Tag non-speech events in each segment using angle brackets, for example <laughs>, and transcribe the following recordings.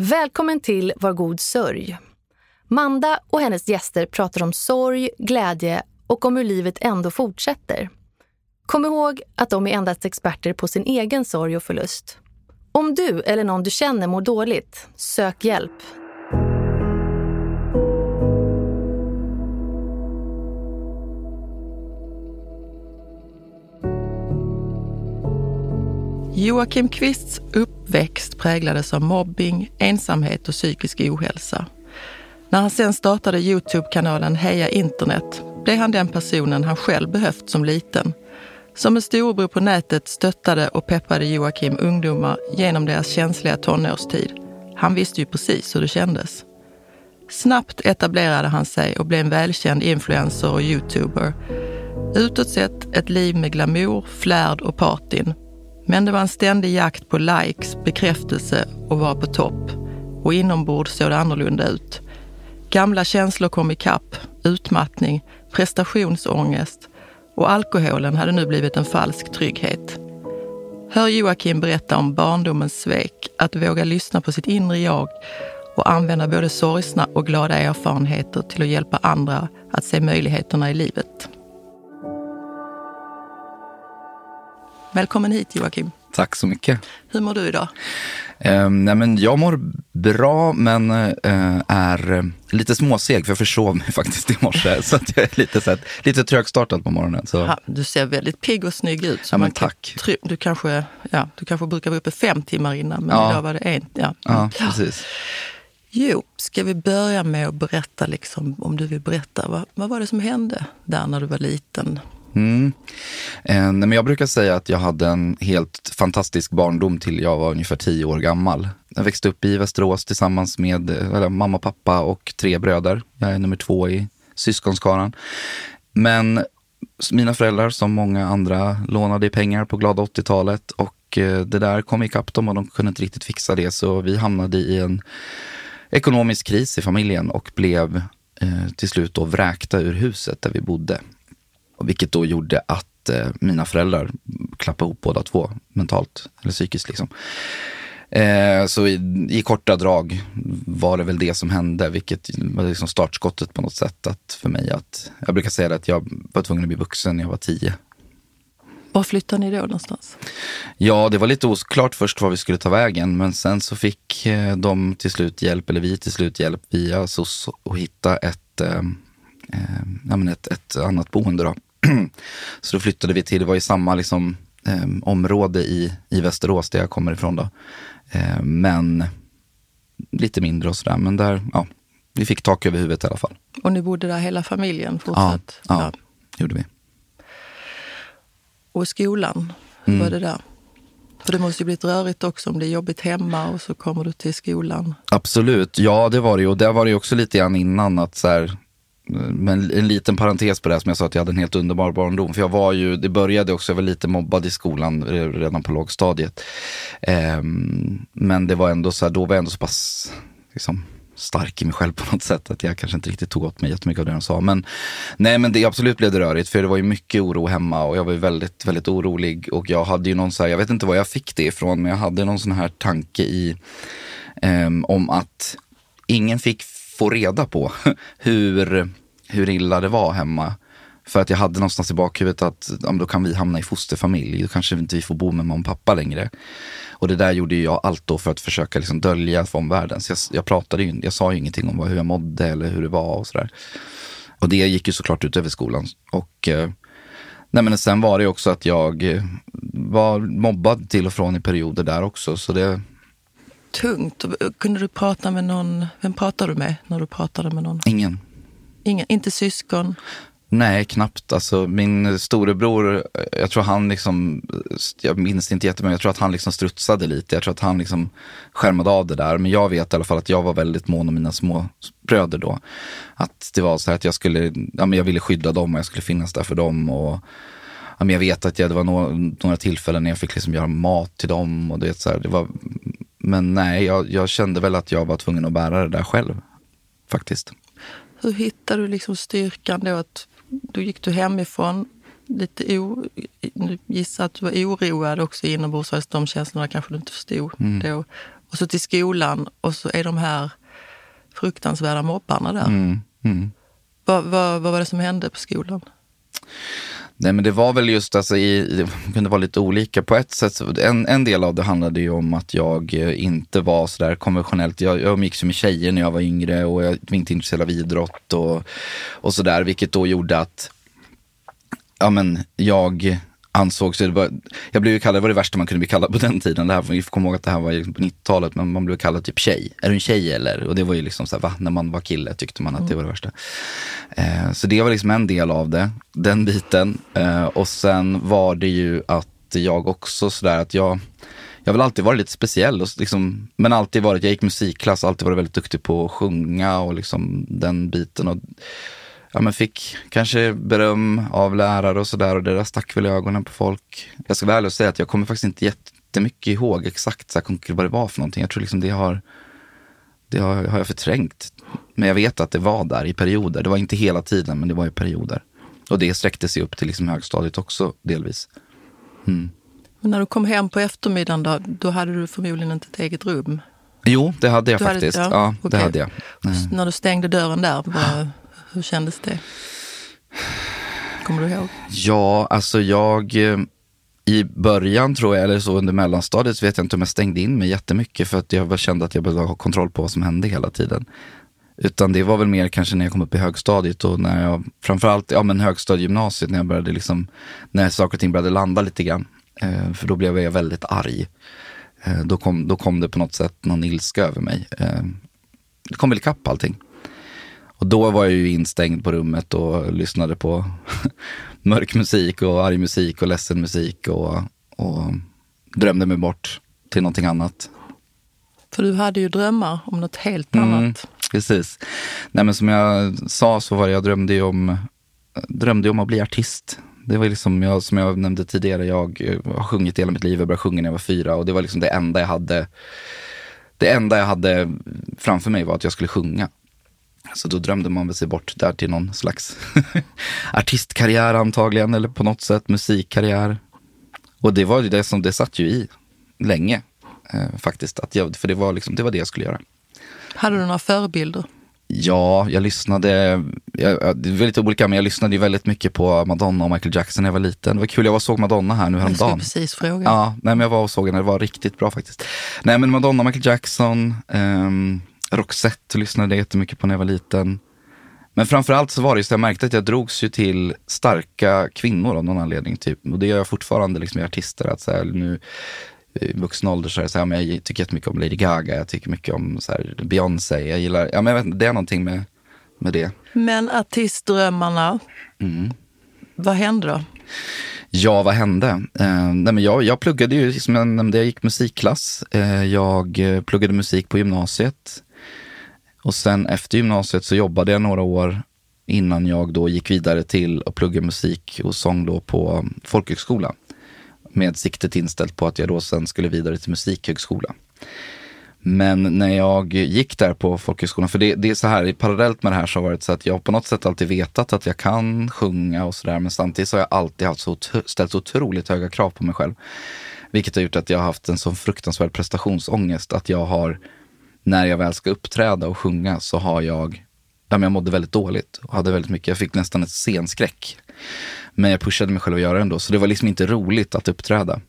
Välkommen till Var god sörj. Manda och hennes gäster pratar om sorg, glädje och om hur livet ändå fortsätter. Kom ihåg att de är endast experter på sin egen sorg och förlust. Om du eller någon du känner mår dåligt, sök hjälp. Joakim Kvists uppväxt präglades av mobbing, ensamhet och psykisk ohälsa. När han sen startade Youtube-kanalen Heja internet blev han den personen han själv behövt som liten. Som en storebror på nätet stöttade och peppade Joakim ungdomar genom deras känsliga tonårstid. Han visste ju precis hur det kändes. Snabbt etablerade han sig och blev en välkänd influencer och youtuber. Utåt sett ett liv med glamour, flärd och partyn men det var en ständig jakt på likes, bekräftelse och vara på topp. Och inombords såg det annorlunda ut. Gamla känslor kom ikapp, utmattning, prestationsångest och alkoholen hade nu blivit en falsk trygghet. Hör Joakim berätta om barndomens svek, att våga lyssna på sitt inre jag och använda både sorgsna och glada erfarenheter till att hjälpa andra att se möjligheterna i livet. Välkommen hit Joakim. Tack så mycket. Hur mår du idag? Eh, nej men jag mår bra men eh, är lite småseg för jag försov mig <laughs> faktiskt i morse. så att jag är lite, så här, lite trögstartad på morgonen. Så. Ja, du ser väldigt pigg och snygg ut. Så ja, men tack. Kan, du, kanske, ja, du kanske brukar vara uppe fem timmar innan men ja. idag var det en. Ja, ja precis. Jo, ska vi börja med att berätta, liksom, om du vill berätta, vad, vad var det som hände där när du var liten? Mm. Eh, men jag brukar säga att jag hade en helt fantastisk barndom till jag var ungefär tio år gammal. Jag växte upp i Västerås tillsammans med eh, eller, mamma, pappa och tre bröder. Jag är nummer två i syskonskaran. Men mina föräldrar, som många andra, lånade pengar på glada 80-talet och eh, det där kom ikapp dem och de kunde inte riktigt fixa det. Så vi hamnade i en ekonomisk kris i familjen och blev eh, till slut då vräkta ur huset där vi bodde. Vilket då gjorde att eh, mina föräldrar klappade ihop båda två mentalt eller psykiskt. Liksom. Eh, så i, i, korta drag var det väl det som hände, vilket var liksom startskottet på något sätt att för mig. att Jag brukar säga att jag var tvungen att bli vuxen när jag var tio. Var flyttade ni då någonstans? Ja, det var lite oklart först var vi skulle ta vägen, men sen så fick eh, de till slut hjälp, eller vi till slut hjälp via SOS att hitta ett, eh, eh, ett, ett annat boende. Då. <clears throat> så då flyttade vi till, det var i samma liksom, eh, område i, i Västerås där jag kommer ifrån då. Eh, men lite mindre och sådär. Men där, ja, vi fick tak över huvudet i alla fall. Och ni bodde där hela familjen fortsatt? Ja, ja, ja. gjorde vi. Och skolan, hur mm. var det där? För det måste ju blivit rörigt också om det är jobbigt hemma och så kommer du till skolan. Absolut, ja det var det ju. Och det var det ju också lite grann innan att så här, men en liten parentes på det här som jag sa att jag hade en helt underbar barndom. För jag var ju, det började också, jag var lite mobbad i skolan redan på lågstadiet. Um, men det var ändå så här, då var jag ändå så pass liksom, stark i mig själv på något sätt. Att jag kanske inte riktigt tog åt mig jättemycket av det de sa. Men nej, men det absolut blev det rörigt. För det var ju mycket oro hemma och jag var ju väldigt, väldigt orolig. Och jag hade ju någon så här, jag vet inte var jag fick det ifrån, men jag hade någon sån här tanke i um, om att ingen fick få reda på <laughs> hur, hur illa det var hemma. För att jag hade någonstans i bakhuvudet att ja, då kan vi hamna i fosterfamilj. Då kanske inte vi får bo med mamma och pappa längre. Och det där gjorde jag allt då för att försöka liksom dölja för omvärlden. Så jag, jag pratade ju, jag sa ju ingenting om hur jag mådde eller hur det var och sådär. Och det gick ju såklart ut över skolan. Och eh, nej men sen var det också att jag eh, var mobbad till och från i perioder där också. Så det, tungt. Kunde du prata med någon? Vem pratade du med när du pratade med någon? Ingen. Ingen inte syskon? Nej, knappt. Alltså, min storebror, jag tror han liksom, jag minns inte jättemycket, jag tror att han liksom strutsade lite. Jag tror att han liksom skärmade av det där. Men jag vet i alla fall att jag var väldigt mån om mina små bröder då. Att det var så här att jag skulle, ja men jag ville skydda dem och jag skulle finnas där för dem. Och, ja men jag vet att jag, det var några, några tillfällen när jag fick liksom göra mat till dem. Och det, så här, det var men nej, jag, jag, kände väl att jag var tvungen att bära det där själv. Faktiskt. Hur hittade du liksom styrkan då? Att då gick du hemifrån, lite o, gissar att du var oroad också inombords. De känslorna kanske du inte förstod mm. då. och så till skolan och så är de här fruktansvärda mobbarna där. Mm, mm. Vad, vad, vad var det som hände på skolan? Nej men det var väl just alltså, i, det kunde vara lite olika på ett sätt. En, en del av det handlade ju om att jag eh, inte var sådär konventionellt. Jag, jag umgicks ju med tjejer när jag var yngre och jag var inte intresserad av idrott och, och sådär. Vilket då gjorde att ja, men jag ansågs, det var, jag blev ju kallad, det var det värsta man kunde bli kallad på den tiden. Det här, vi får komma ihåg att det här var på 90-talet, men man blev kallad typ tjej. Är du en tjej eller? Och det var ju liksom så här, va? När man var kille tyckte man att det var det värsta. Eh, så det var liksom en del av det, den biten. Eh, och sen var det ju att jag också sådär att jag, jag har väl alltid varit lite speciell, och liksom, men alltid varit, jag gick musikklass, alltid varit väldigt duktig på att sjunga och liksom den biten. Och, ja, men fick kanske beröm av lärare och sådär och det där stack väl i ögonen på folk. Jag ska vara ärlig och säga att jag kommer faktiskt inte jättemycket ihåg exakt så här, vad det var för någonting. Jag tror liksom det har, det har, har jag förträngt. Men jag vet att det var där i perioder. Det var inte hela tiden, men det var i perioder. Och det sträckte sig upp till liksom högstadiet också delvis. Mm. Men när du kom hem på eftermiddagen då, då hade du förmodligen inte ett eget rum? Jo, det hade jag du faktiskt. Hade, ja, ja okay. det hade jag. Mm. När du stängde dörren där, bara, hur kändes det? Kommer du ihåg? Ja, alltså jag eh, i början tror jag, eller så under mellanstadiet, så vet jag inte om jag stängde in mig jättemycket för att jag kände att jag behövde ha kontroll på vad som hände hela tiden. Utan det var väl mer kanske när jag kom upp i högstadiet och när jag, framförallt ja, men högstadiegymnasiet, när jag började liksom, när saker och ting började landa lite grann. Eh, för då blev jag väldigt arg. Eh, då, kom, då kom det på något sätt någon ilska över mig. Eh, det kom väl ikapp allting. Och då var jag ju instängd på rummet och lyssnade på <laughs> mörk musik och arg musik och ledsen musik och, och drömde mig bort till någonting annat. För du hade ju drömmar om något helt mm, annat. Precis. Nej men som jag sa så var jag drömde ju om, drömde om att bli artist. Det var liksom, jag, som jag nämnde tidigare, jag har sjungit hela mitt liv, jag började sjunga när jag var fyra och det var liksom det enda jag hade det enda jag hade framför mig var att jag skulle sjunga. Så då drömde man sig bort där till någon slags <laughs> artistkarriär antagligen, eller på något sätt musikkarriär. Och det var ju det som, det satt ju i länge eh, faktiskt. Att jag, för det var, liksom, det var det jag skulle göra. Hade du några förebilder? Ja, jag lyssnade, jag, det var lite olika, men jag lyssnade ju väldigt mycket på Madonna och Michael Jackson när jag var liten. Det var kul, jag var och såg Madonna här nu häromdagen. Jag precis fråga. Ja, nej, men jag var och såg henne, det var riktigt bra faktiskt. Nej men Madonna, Michael Jackson, um, Roxette lyssnade jag jättemycket på när jag var liten. Men framförallt så var det just jag märkte att jag drogs ju till starka kvinnor av någon anledning. Typ. Och det gör jag fortfarande liksom med artister. Att så här, nu i vuxen ålder så är det så här, men jag tycker jättemycket om Lady Gaga, jag tycker mycket om så här, Beyoncé. Jag gillar, ja men jag vet inte, det är någonting med, med det. Men artistdrömmarna, mm. vad hände då? Ja, vad hände? Eh, nej, men jag, jag pluggade ju, som jag nämnde, jag gick musikklass. Eh, jag pluggade musik på gymnasiet. Och sen efter gymnasiet så jobbade jag några år innan jag då gick vidare till att plugga musik och sång då på folkhögskola. Med siktet inställt på att jag då sen skulle vidare till musikhögskola. Men när jag gick där på folkhögskolan, för det, det, är så här, parallellt med det här så har det varit så att jag på något sätt alltid vetat att jag kan sjunga och sådär, men samtidigt så har jag alltid haft så, ställt så otroligt höga krav på mig själv. Vilket har gjort att jag har haft en sån fruktansvärd prestationsångest att jag har när jag väl ska uppträda och sjunga så har jag, ja, jag mådde väldigt dåligt och hade väldigt mycket, jag fick nästan ett scenskräck. Men jag pushade mig själv att göra det ändå, så det var liksom inte roligt att uppträda.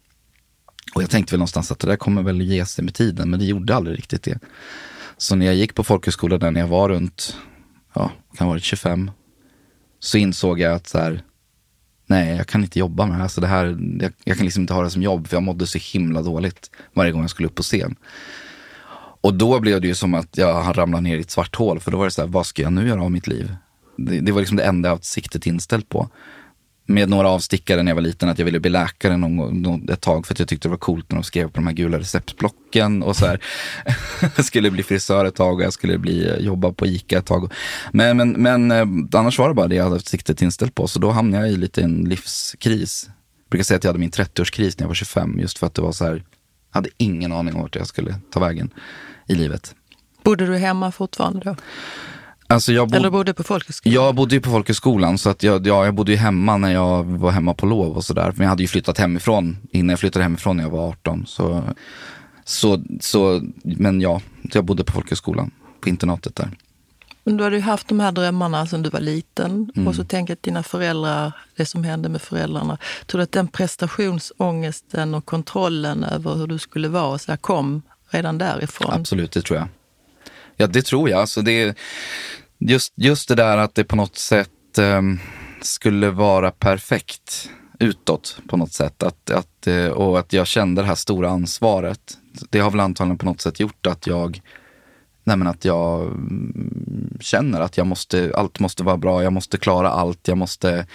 Och jag tänkte väl någonstans att det där kommer väl ge sig med tiden, men det gjorde aldrig riktigt det. Så när jag gick på folkhögskola där när jag var runt, ja, kan ha varit 25, så insåg jag att så här, nej, jag kan inte jobba med det här. Alltså det här jag, jag kan liksom inte ha det som jobb, för jag mådde så himla dåligt varje gång jag skulle upp på scen. Och då blev det ju som att jag ramlade ner i ett svart hål. För då var det så här, vad ska jag nu göra av mitt liv? Det, det var liksom det enda jag haft siktet inställt på. Med några avstickare när jag var liten, att jag ville bli läkare någon, någon, ett tag för att jag tyckte det var coolt när de skrev på de här gula receptblocken och så här. <laughs> jag skulle bli frisör ett tag och jag skulle bli, eh, jobba på ICA ett tag. Men, men, men eh, annars var det bara det jag hade haft siktet inställt på. Så då hamnade jag i lite en livskris. Jag brukar säga att jag hade min 30-årskris när jag var 25, just för att det var så här, jag hade ingen aning om vart jag skulle ta vägen i livet. Bodde du hemma fortfarande då? Alltså jag bod... Eller bodde på folkhögskolan? Jag bodde ju på folkhögskolan så att jag, ja, jag bodde ju hemma när jag var hemma på lov och sådär. Men jag hade ju flyttat hemifrån innan jag flyttade hemifrån när jag var 18. Så, Så, så, men ja, jag bodde på folkhögskolan, på internatet där. Men du hade ju haft de här drömmarna sedan du var liten mm. och så tänker att dina föräldrar, det som hände med föräldrarna. Tror du att den prestationsångesten och kontrollen över hur du skulle vara så här, kom redan därifrån? Absolut, det tror jag. Ja, det tror jag. Alltså det, just, just det där att det på något sätt um, skulle vara perfekt utåt på något sätt. Att, att, eh, och att jag kände det här stora ansvaret. Det har väl antagligen på något sätt gjort att jag Nej, att jag mm, känner att jag måste, allt måste vara bra, jag måste klara allt, jag måste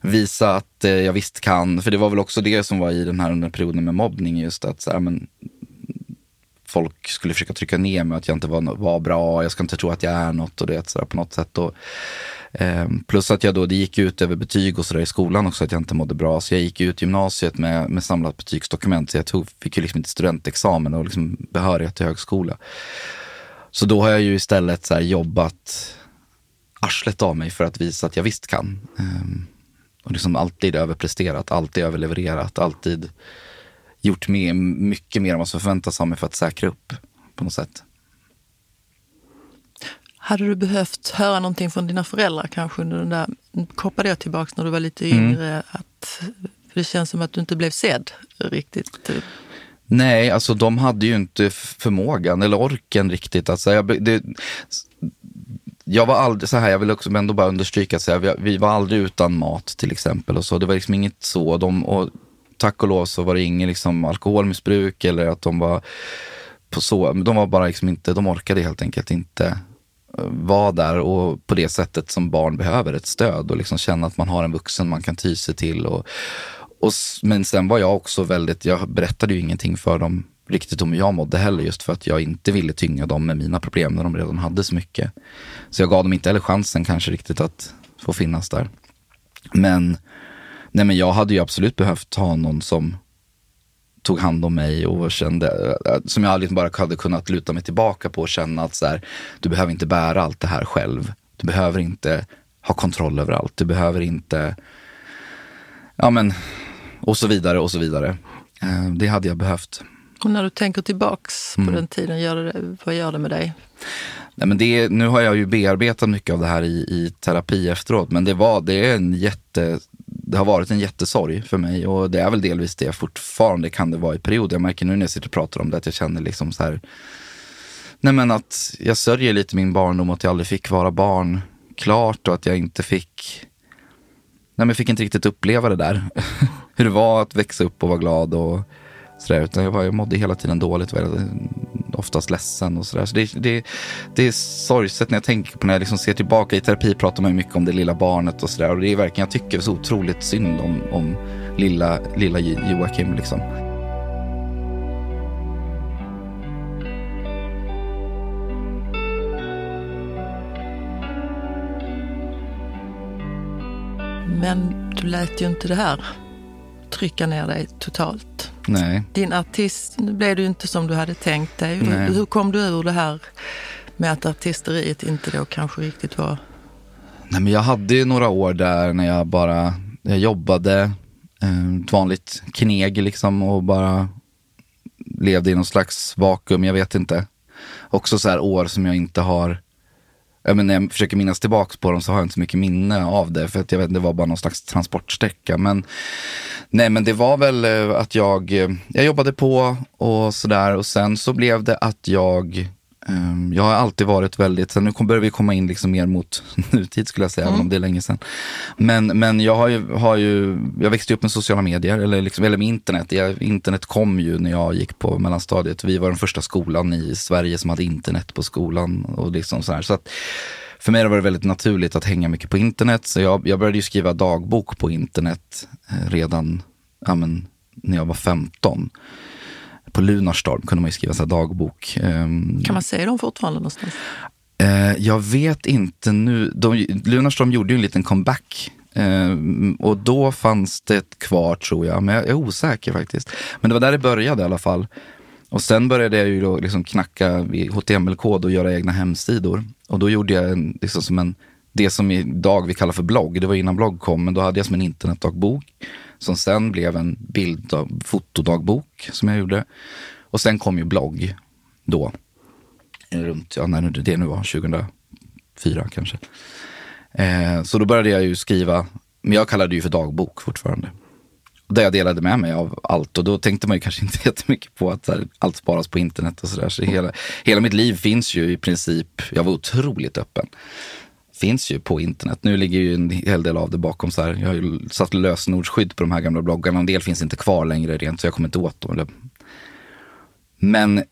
visa att eh, jag visst kan. För det var väl också det som var i den här under perioden med mobbning, just att så här, men, folk skulle försöka trycka ner mig, att jag inte var, var bra, jag ska inte tro att jag är något och det sådär på något sätt. Och, eh, plus att jag då, det gick ut över betyg och sådär i skolan också, att jag inte mådde bra. Så jag gick ut gymnasiet med, med samlat betygsdokument, så jag tog, fick ju liksom inte studentexamen och liksom behörighet till högskola. Så då har jag ju istället så jobbat arslet av mig för att visa att jag visst kan. Eh, och liksom alltid överpresterat, alltid överlevererat, alltid gjort med, mycket mer än vad som förväntas av mig för att säkra upp på något sätt. Hade du behövt höra någonting från dina föräldrar kanske under den där, kopplade jag tillbaka när du var lite mm. yngre, mm. att, för det känns som att du inte blev sedd riktigt? Nej, alltså de hade ju inte förmågan eller orken riktigt. Alltså, jag, det, jag var aldrig, så här, jag vill också ändå bara understryka, så här, vi, vi, var aldrig utan mat till exempel. och så. Det var liksom inget så. De, och tack och lov så var det ingen liksom, alkoholmissbruk eller att de var på så. De var bara liksom inte, de orkade helt enkelt inte eh, vara där och på det sättet som barn behöver ett stöd och liksom känna att man har en vuxen man kan ty sig till. Och, och, men sen var jag också väldigt, jag berättade ju ingenting för dem riktigt om hur jag mådde heller just för att jag inte ville tynga dem med mina problem när de redan hade så mycket. Så jag gav dem inte heller chansen kanske riktigt att få finnas där. Men, nej men jag hade ju absolut behövt ha någon som tog hand om mig och kände, som jag liksom bara hade kunnat luta mig tillbaka på och känna att så här, du behöver inte bära allt det här själv. Du behöver inte ha kontroll över allt. Du behöver inte, ja men och så vidare och så vidare. Eh, det hade jag behövt. Och när du tänker tillbaks på mm. den tiden, gör det, vad gör det med dig? Nej, men det, nu har jag ju bearbetat mycket av det här i, i terapi efteråt, men det, var, det, är en jätte, det har varit en jättesorg för mig och det är väl delvis det fortfarande kan det vara i perioder. Jag märker nu när jag sitter och pratar om det att jag känner liksom så här, nej men att jag sörjer lite min barndom och att jag aldrig fick vara barn klart och att jag inte fick, nej men jag fick inte riktigt uppleva det där. <laughs> hur det var att växa upp och vara glad och sådär. Utan jag, var, jag mådde hela tiden dåligt oftast ledsen och sådär. Så det, det, det är sorgset när jag tänker på när jag liksom ser tillbaka. I terapi pratar man mycket om det lilla barnet och sådär. Och det är verkligen, jag tycker så otroligt synd om, om lilla, lilla Joakim liksom. Men du lät ju inte det här trycka ner dig totalt. Nej. Din artist blev du inte som du hade tänkt dig. Nej. Hur kom du ur det här med att artisteriet inte då kanske riktigt var... Nej, men jag hade ju några år där när jag bara jag jobbade, eh, ett vanligt kneg liksom och bara levde i någon slags vakuum, jag vet inte. Också så här år som jag inte har men när jag försöker minnas tillbaka på dem så har jag inte så mycket minne av det. För att jag vet, det var bara någon slags transportsträcka. Men, nej, men det var väl eh, att jag, eh, jag jobbade på och sådär. Och sen så blev det att jag jag har alltid varit väldigt, sen nu börjar vi komma in liksom mer mot <laughs> nutid skulle jag säga, mm. även om det är länge sedan. Men, men jag har ju, har ju, jag växte upp med sociala medier, eller, liksom, eller med internet. Jag, internet kom ju när jag gick på mellanstadiet. Vi var den första skolan i Sverige som hade internet på skolan. Och liksom så här. Så att, för mig var det väldigt naturligt att hänga mycket på internet. Så jag, jag började ju skriva dagbok på internet eh, redan ja, men, när jag var 15 på Lunarstorm kunde man ju skriva så dagbok. Ehm, kan man se dem fortfarande någonstans? Eh, jag vet inte nu. De, Lunarstorm gjorde ju en liten comeback. Ehm, och då fanns det kvar tror jag, men jag är osäker faktiskt. Men det var där det började i alla fall. Och sen började jag ju då liksom knacka HTML-kod och göra egna hemsidor. Och då gjorde jag en, liksom som en, det som idag vi kallar för blogg. Det var innan blogg kom, men då hade jag som en internetdagbok som sen blev en bild av fotodagbok som jag gjorde. Och sen kom ju blogg då. Runt, ja när det nu var, 2004 kanske. Eh, så då började jag ju skriva, men jag kallade det ju för dagbok fortfarande. Där jag delade med mig av allt och då tänkte man ju kanske <laughs> inte jättemycket på att här, allt sparas på internet och sådär. Så hela, hela mitt liv finns ju i princip, jag var otroligt öppen finns ju på internet. Nu ligger ju en hel del av det bakom så här. Jag har ju satt lösenordsskydd på de här gamla bloggarna. En del finns inte kvar längre rent så jag kommer inte åt dem. Men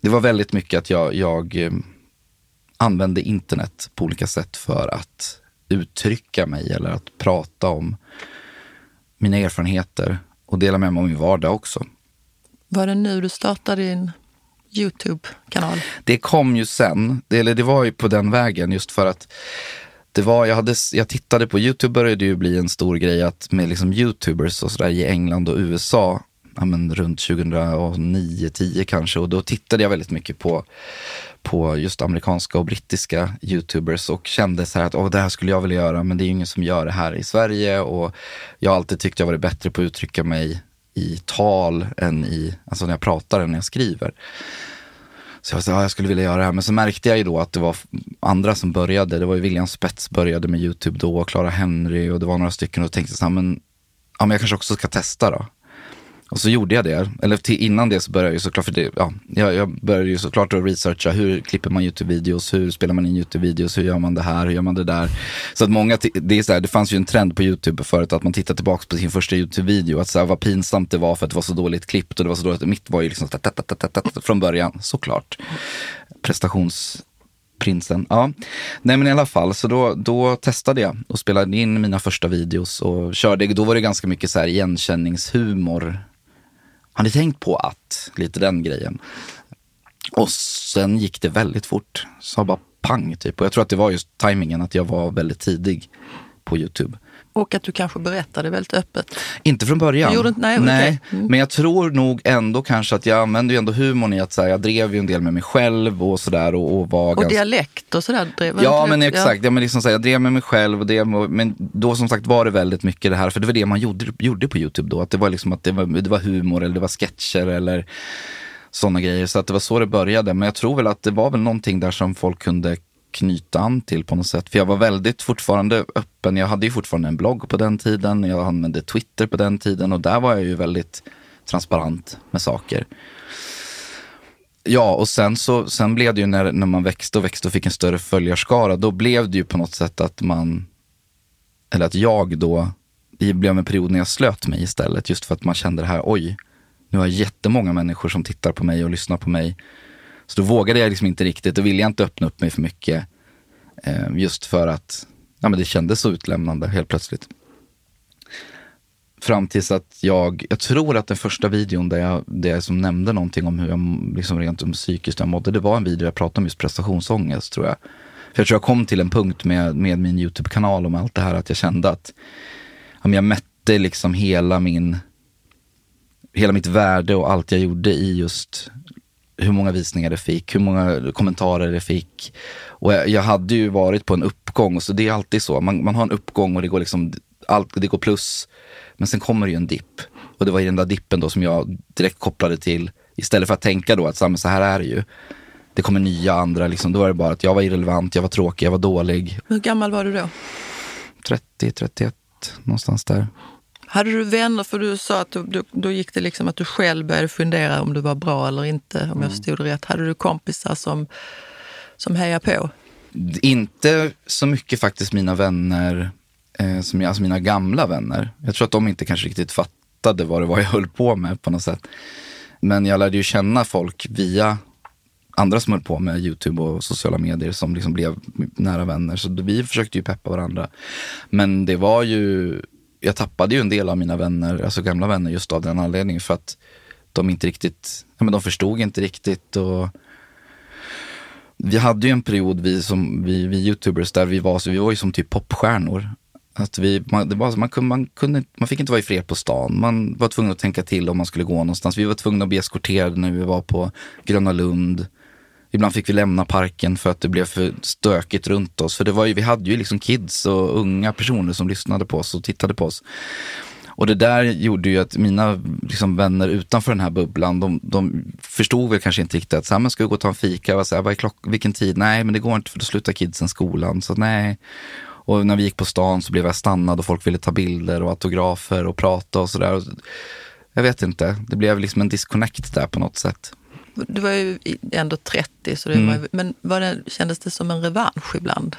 det var väldigt mycket att jag, jag eh, använde internet på olika sätt för att uttrycka mig eller att prata om mina erfarenheter och dela med mig av min vardag också. Var det nu du startade din Youtube-kanal? Det kom ju sen, det, eller det var ju på den vägen just för att det var, jag, hade, jag tittade på Youtube började ju bli en stor grej att med liksom Youtubers och sådär i England och USA ja, men runt 2009, 10 kanske. Och då tittade jag väldigt mycket på, på just amerikanska och brittiska Youtubers och kände så här att Åh, det här skulle jag vilja göra, men det är ju ingen som gör det här i Sverige. Och jag har alltid tyckt jag varit bättre på att uttrycka mig i tal än i, alltså när jag pratar än när jag skriver. Så jag sa, ja, jag skulle vilja göra det här. Men så märkte jag ju då att det var andra som började. Det var ju William Spets började med YouTube då, och Clara Henry och det var några stycken. Och tänkte så här, men, ja, men jag kanske också ska testa då. Och så gjorde jag det. Eller till, innan det så började jag ju såklart, för det, ja, jag, jag började ju såklart att researcha hur klipper man YouTube-videos, hur spelar man in YouTube-videos, hur gör man det här, hur gör man det där. Så att många, det är så här, det fanns ju en trend på YouTube förut att man tittar tillbaka på sin första YouTube-video, att så här, vad pinsamt det var för att det var så dåligt klippt och det var så dåligt, mitt var ju liksom från början, såklart. Prestations prinsen. Ja. Nej men i alla fall, så då, då testade jag och spelade in mina första videos och körde, då var det ganska mycket så här igenkänningshumor har ni tänkt på att? Lite den grejen. Och sen gick det väldigt fort. Så bara pang typ. Och jag tror att det var just tajmingen att jag var väldigt tidig på Youtube. Och att du kanske berättade väldigt öppet. Inte från början. gjorde, nej, nej. Okay. Mm. men jag tror nog ändå kanske att jag använde ju ändå humorn i att så här, jag drev ju en del med mig själv och sådär. Och, och, var och ganska... dialekt och sådär? Drev ja, men exakt. Ja. men liksom så här, jag drev med mig själv. Och det, men då som sagt var det väldigt mycket det här, för det var det man gjorde, gjorde på Youtube då. Att det var liksom att det var, det var humor eller det var sketcher eller sådana grejer. Så att det var så det började. Men jag tror väl att det var väl någonting där som folk kunde knyta an till på något sätt. För jag var väldigt fortfarande öppen. Jag hade ju fortfarande en blogg på den tiden. Jag använde Twitter på den tiden och där var jag ju väldigt transparent med saker. Ja, och sen så sen blev det ju när, när man växte och växte och fick en större följarskara, då blev det ju på något sätt att man, eller att jag då, det blev en period när jag slöt mig istället, just för att man kände det här, oj, nu har jag jättemånga människor som tittar på mig och lyssnar på mig. Så då vågade jag liksom inte riktigt, då ville jag inte öppna upp mig för mycket. Eh, just för att ja, men det kändes så utlämnande helt plötsligt. Fram tills att jag, jag tror att den första videon där jag, där jag som nämnde någonting om hur jag liksom rent om psykiskt jag mådde, det var en video där jag pratade om just prestationsångest tror jag. För jag tror jag kom till en punkt med, med min YouTube-kanal om allt det här att jag kände att ja, jag mätte liksom hela min hela mitt värde och allt jag gjorde i just hur många visningar det fick, hur många kommentarer det fick. Och jag, jag, hade ju varit på en uppgång, så det är alltid så. Man, man har en uppgång och det går liksom, allt, det går plus. Men sen kommer det ju en dipp. Och det var i den där dippen då som jag direkt kopplade till, istället för att tänka då att så här är det ju. Det kommer nya andra, liksom, då var det bara att jag var irrelevant, jag var tråkig, jag var dålig. Hur gammal var du då? 30, 31, någonstans där. Hade du vänner, för du sa att du, då gick det liksom att du själv började fundera om du var bra eller inte, om mm. jag förstod det rätt. Hade du kompisar som, som hejade på? Inte så mycket faktiskt mina vänner, eh, som jag, alltså mina gamla vänner. Jag tror att de inte kanske riktigt fattade vad det var jag höll på med på något sätt. Men jag lärde ju känna folk via andra som höll på med YouTube och sociala medier som liksom blev nära vänner. Så vi försökte ju peppa varandra. Men det var ju jag tappade ju en del av mina vänner, alltså gamla vänner just av den anledningen för att de inte riktigt, ja men de förstod inte riktigt och vi hade ju en period, vi, som, vi, vi youtubers, där vi var, så vi var ju som typ popstjärnor. Att vi, man, det var, man, kunde, man, kunde, man fick inte vara i fred på stan. Man var tvungen att tänka till om man skulle gå någonstans. Vi var tvungna att bli eskorterade när vi var på Gröna Lund. Ibland fick vi lämna parken för att det blev för stökigt runt oss. För det var ju, vi hade ju liksom kids och unga personer som lyssnade på oss och tittade på oss. Och det där gjorde ju att mina liksom, vänner utanför den här bubblan, de, de förstod väl kanske inte riktigt att så här, men ska vi gå och ta en fika? Och så här, vad är klock vilken tid? Nej, men det går inte för då slutar kidsen skolan. Så nej. Och när vi gick på stan så blev jag stannad och folk ville ta bilder och autografer och prata och sådär. Jag vet inte, det blev liksom en disconnect där på något sätt. Du var ju ändå 30, så det mm. var, men var det, kändes det som en revansch ibland?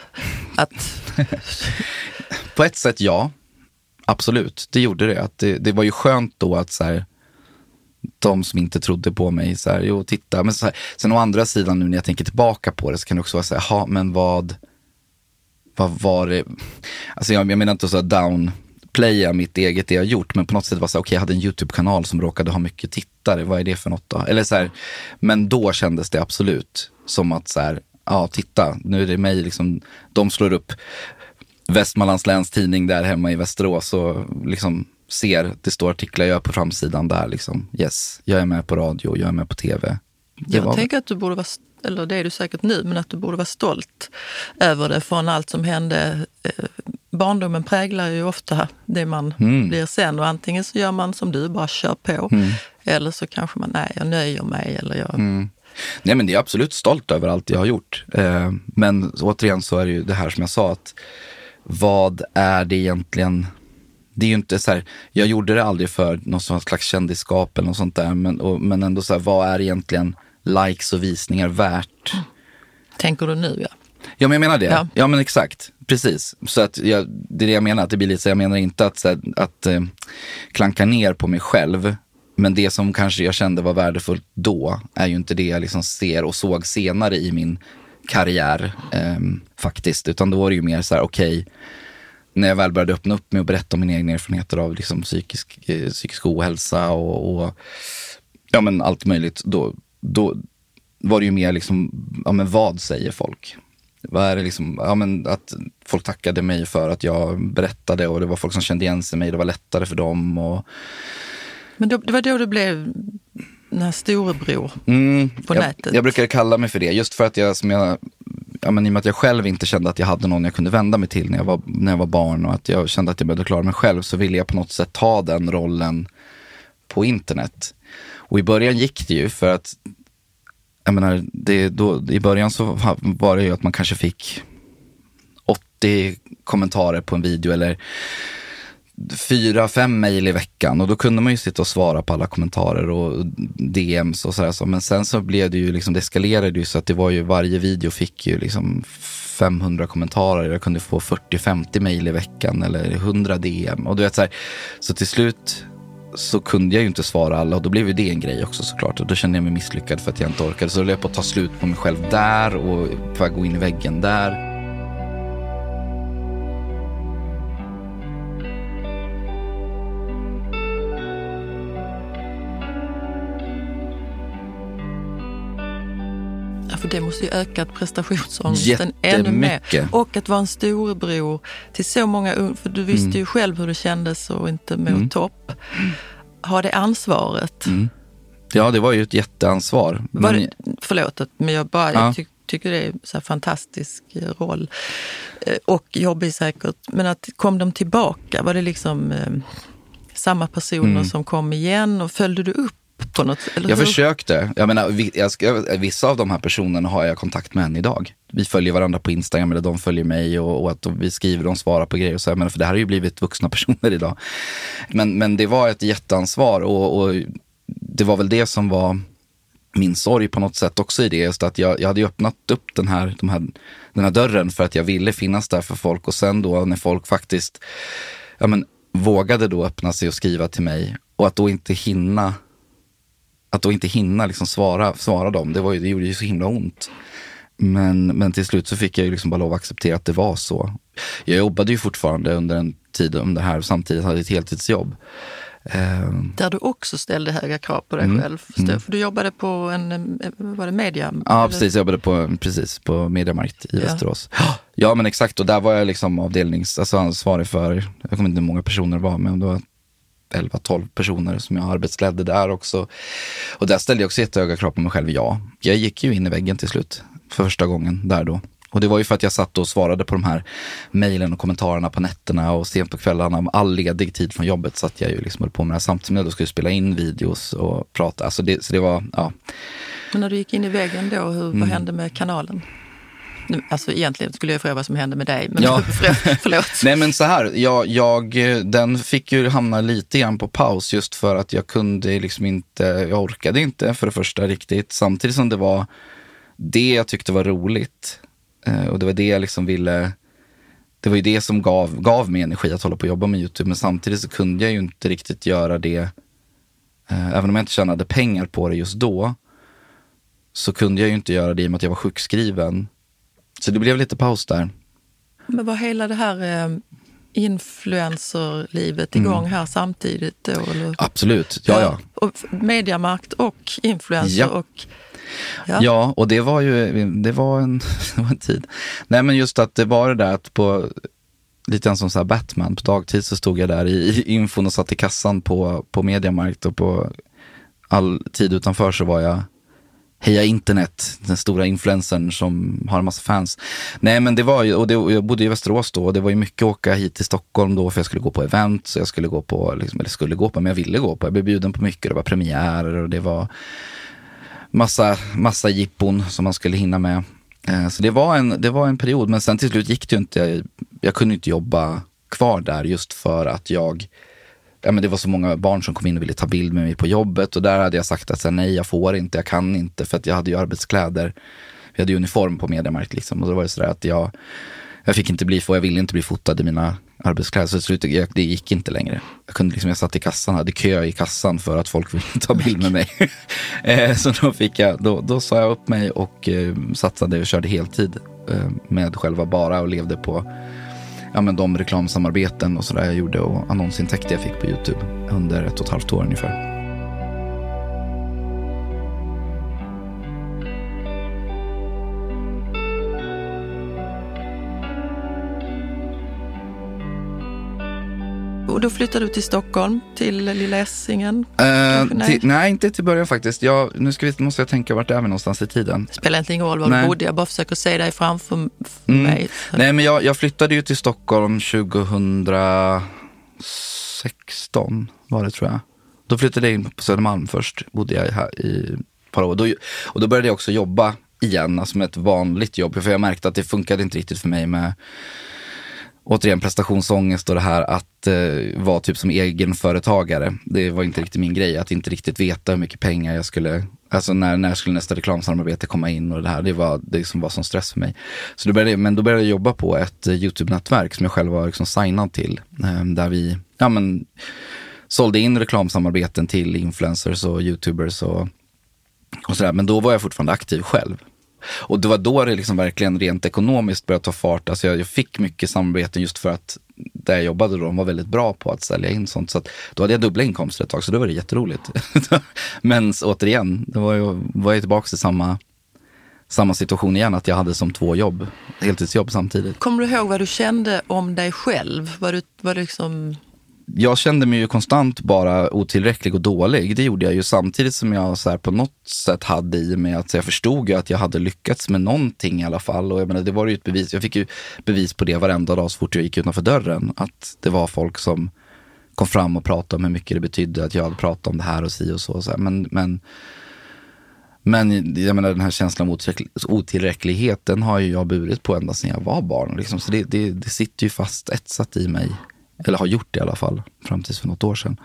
Att... <laughs> på ett sätt ja, absolut. Det gjorde det. Att det, det var ju skönt då att så här, de som inte trodde på mig, så här, jo titta. Men så här, sen å andra sidan nu när jag tänker tillbaka på det så kan det också vara så här, ha, men vad, vad var det? Alltså jag, jag menar inte så down outplaya mitt eget det jag gjort. Men på något sätt var det så okej okay, jag hade en YouTube-kanal som råkade ha mycket tittare. Vad är det för något då? Eller så här, men då kändes det absolut som att så här, ja titta, nu är det mig liksom, de slår upp Västmanlands läns tidning där hemma i Västerås och liksom ser, det står artiklar jag på framsidan där liksom. Yes, jag är med på radio, jag är med på tv. Det jag var... tänker att du borde vara, eller det är du säkert nu, men att du borde vara stolt över det från allt som hände eh, barndomen präglar ju ofta det man mm. blir sen och antingen så gör man som du, bara kör på. Mm. Eller så kanske man, nej jag nöjer mig eller jag... Mm. Nej men det är absolut stolt över allt jag har gjort. Eh, men återigen så är det ju det här som jag sa att vad är det egentligen det är ju inte så här, jag gjorde det aldrig för någon slags kändisskap eller något sånt där, men, och, men ändå så här, vad är egentligen likes och visningar värt? Tänker du nu ja. Ja men jag menar det. Ja, ja men exakt. Precis. Så att jag, det är det jag menar, att det blir lite så jag menar inte att, att, att eh, klanka ner på mig själv. Men det som kanske jag kände var värdefullt då är ju inte det jag liksom ser och såg senare i min karriär eh, faktiskt. Utan då var det ju mer så här, okej, okay, när jag väl började öppna upp mig och berätta om mina egna erfarenheter av liksom psykisk, eh, psykisk ohälsa och, och ja, men allt möjligt, då, då var det ju mer liksom, ja men vad säger folk? Vad är det liksom, ja men att folk tackade mig för att jag berättade och det var folk som kände igen sig mig, det var lättare för dem. Och... Men då, det var då du blev den här storebror mm, på jag, nätet? Jag brukar kalla mig för det, just för att jag, som jag ja, men i och med att jag själv inte kände att jag hade någon jag kunde vända mig till när jag var, när jag var barn och att jag kände att jag behövde klara mig själv så ville jag på något sätt ta den rollen på internet. Och i början gick det ju för att jag menar, det, då, i början så var det ju att man kanske fick 80 kommentarer på en video eller fyra, fem mejl i veckan och då kunde man ju sitta och svara på alla kommentarer och DMs och sådär. Men sen så blev det ju liksom, det eskalerade ju så att det var ju varje video fick ju liksom 500 kommentarer. Jag kunde få 40-50 mejl i veckan eller 100 DM och du vet så här. Så till slut så kunde jag ju inte svara alla och då blev ju det en grej också såklart. Och då kände jag mig misslyckad för att jag inte orkade. Så då höll jag på att ta slut på mig själv där och på att gå in i väggen där. För det måste ju öka prestationsångesten ännu mer. Och att vara en storebror till så många unga, för du visste mm. ju själv hur det kändes att inte må mm. topp. Ha det ansvaret. Mm. Ja, det var ju ett jätteansvar. Var det, förlåt, men jag, bara, ja. jag ty, tycker det är en fantastisk eh, roll. Eh, och jobbig säkert. Men att kom de tillbaka? Var det liksom eh, samma personer mm. som kom igen? Och följde du upp på något eller Jag hur? försökte. Jag menar, jag, vissa av de här personerna har jag kontakt med än idag. Vi följer varandra på Instagram eller de följer mig och, och att vi skriver och svarar på grejer. Och så. Jag menar, för det här har ju blivit vuxna <laughs> personer idag. Men, men det var ett jätteansvar och, och det var väl det som var min sorg på något sätt också i det. Just att jag, jag hade öppnat upp den här, de här, den här dörren för att jag ville finnas där för folk. Och sen då när folk faktiskt ja, men, vågade då öppna sig och skriva till mig och att då inte hinna att då inte hinna liksom svara, svara dem, det, var ju, det gjorde ju så himla ont. Men, men till slut så fick jag ju liksom bara lov att acceptera att det var så. Jag jobbade ju fortfarande under en tid om det här samtidigt hade ett heltidsjobb. Ehm. Där du också ställde höga krav på dig mm. själv. Mm. För du jobbade på en, var det media? Ja, eller? precis. Jag jobbade på, precis, på Mediamarkt i ja. Västerås. Ja, men exakt. Och där var jag liksom avdelnings, alltså ansvarig för, jag kommer inte ihåg hur många personer det var, men det var 11-12 personer som jag arbetsledde där också. Och där ställde jag också jättehöga krav på mig själv, ja. Jag gick ju in i väggen till slut, för första gången där då. Och det var ju för att jag satt och svarade på de här mejlen och kommentarerna på nätterna och sent på kvällarna. All ledig tid från jobbet satt jag ju liksom höll på med det här samtidigt med att jag skulle spela in videos och prata. Alltså det, så det var, ja. Men när du gick in i väggen då, hur, mm. vad hände med kanalen? Alltså egentligen skulle jag fråga vad som hände med dig, men ja. <laughs> förlåt. Nej men så här, jag, jag, den fick ju hamna lite grann på paus just för att jag kunde liksom inte, jag orkade inte för det första riktigt. Samtidigt som det var det jag tyckte var roligt. Eh, och det var det jag liksom ville, det var ju det som gav, gav mig energi att hålla på och jobba med YouTube. Men samtidigt så kunde jag ju inte riktigt göra det, eh, även om jag inte tjänade pengar på det just då, så kunde jag ju inte göra det i och med att jag var sjukskriven. Så det blev lite paus där. Men var hela det här eh, influencerlivet igång mm. här samtidigt då? Eller? Absolut, ja ja. Och mediamakt och influencer ja. och Ja. ja, och det var ju det var en, <laughs> det var en tid. Nej, men just att det var det där att på lite som så Batman. På dagtid så stod jag där i, i infon och satt i kassan på, på Mediamarkt och på all tid utanför så var jag Heja internet, den stora influencern som har en massa fans. Nej men det var ju, och det, jag bodde i Västerås då och det var ju mycket åka hit till Stockholm då för jag skulle gå på event. Så jag skulle gå på, liksom, eller skulle gå på, men jag ville gå på. Jag blev bjuden på mycket, det var premiärer och det var massa, massa jippon som man skulle hinna med. Eh, så det var, en, det var en period, men sen till slut gick det ju inte. Jag, jag kunde inte jobba kvar där just för att jag ja, men det var så många barn som kom in och ville ta bild med mig på jobbet och där hade jag sagt att så, nej, jag får inte, jag kan inte för att jag hade ju arbetskläder. Vi hade ju uniform på Mediamarkt liksom och då var det sådär att jag, jag fick inte bli, jag ville inte bli fotad i mina arbetskläder. Så till slut, jag, det gick inte längre. Jag, kunde liksom, jag satt i kassan, hade kö i kassan för att folk ville ta bild med mig. <laughs> Eh, så då, fick jag, då, då sa jag upp mig och eh, satsade och körde heltid eh, med själva bara och levde på ja, men de reklamsamarbeten och sådär jag gjorde och annonsintäkter jag fick på YouTube under ett och ett halvt år ungefär. Och då flyttade du till Stockholm, till Lilla Essingen? Uh, nej. Till, nej. inte till början faktiskt. Jag, nu ska vi, måste jag tänka vart är vi någonstans i tiden. Det spelar inte ingen roll var nej. du bodde, jag bara försöker se dig framför mm. mig. Nej, men jag, jag, flyttade ju till Stockholm 2016 var det tror jag. Då flyttade jag in på Södermalm först, bodde jag här i ett par år. Då, och då började jag också jobba igen, alltså med ett vanligt jobb. För jag märkte att det funkade inte riktigt för mig med återigen prestationsångest och det här att eh, vara typ som egenföretagare. Det var inte riktigt min grej, att inte riktigt veta hur mycket pengar jag skulle, alltså när, när skulle nästa reklamsamarbete komma in och det här, det var det som var som stress för mig. Så då började, men då började jag jobba på ett eh, YouTube-nätverk som jag själv var liksom signad till, eh, där vi, ja men, sålde in reklamsamarbeten till influencers och YouTubers och, och sådär. Men då var jag fortfarande aktiv själv. Och det var då det liksom verkligen rent ekonomiskt började ta fart. Alltså jag, jag fick mycket samarbeten just för att där jag jobbade då, de var väldigt bra på att sälja in sånt. Så att, då hade jag dubbla inkomster ett tag, så då var det jätteroligt. <laughs> Men återigen, då var jag, var jag tillbaka till samma, samma situation igen, att jag hade som två jobb, heltidsjobb samtidigt. Kommer du ihåg vad du kände om dig själv? Var du, var du liksom jag kände mig ju konstant bara otillräcklig och dålig. Det gjorde jag ju samtidigt som jag så på något sätt hade i mig att jag förstod ju att jag hade lyckats med någonting i alla fall. Och jag menar, det var ju ett bevis. Jag fick ju bevis på det varenda dag så fort jag gick utanför dörren. Att det var folk som kom fram och pratade om hur mycket det betydde att jag hade pratat om det här och si och så. Och så men, men, men jag menar den här känslan av otillräcklighet, den har ju jag burit på ända sedan jag var barn. Liksom. Så det, det, det sitter ju fast etsat i mig eller har gjort det i alla fall, fram tills för något år sedan.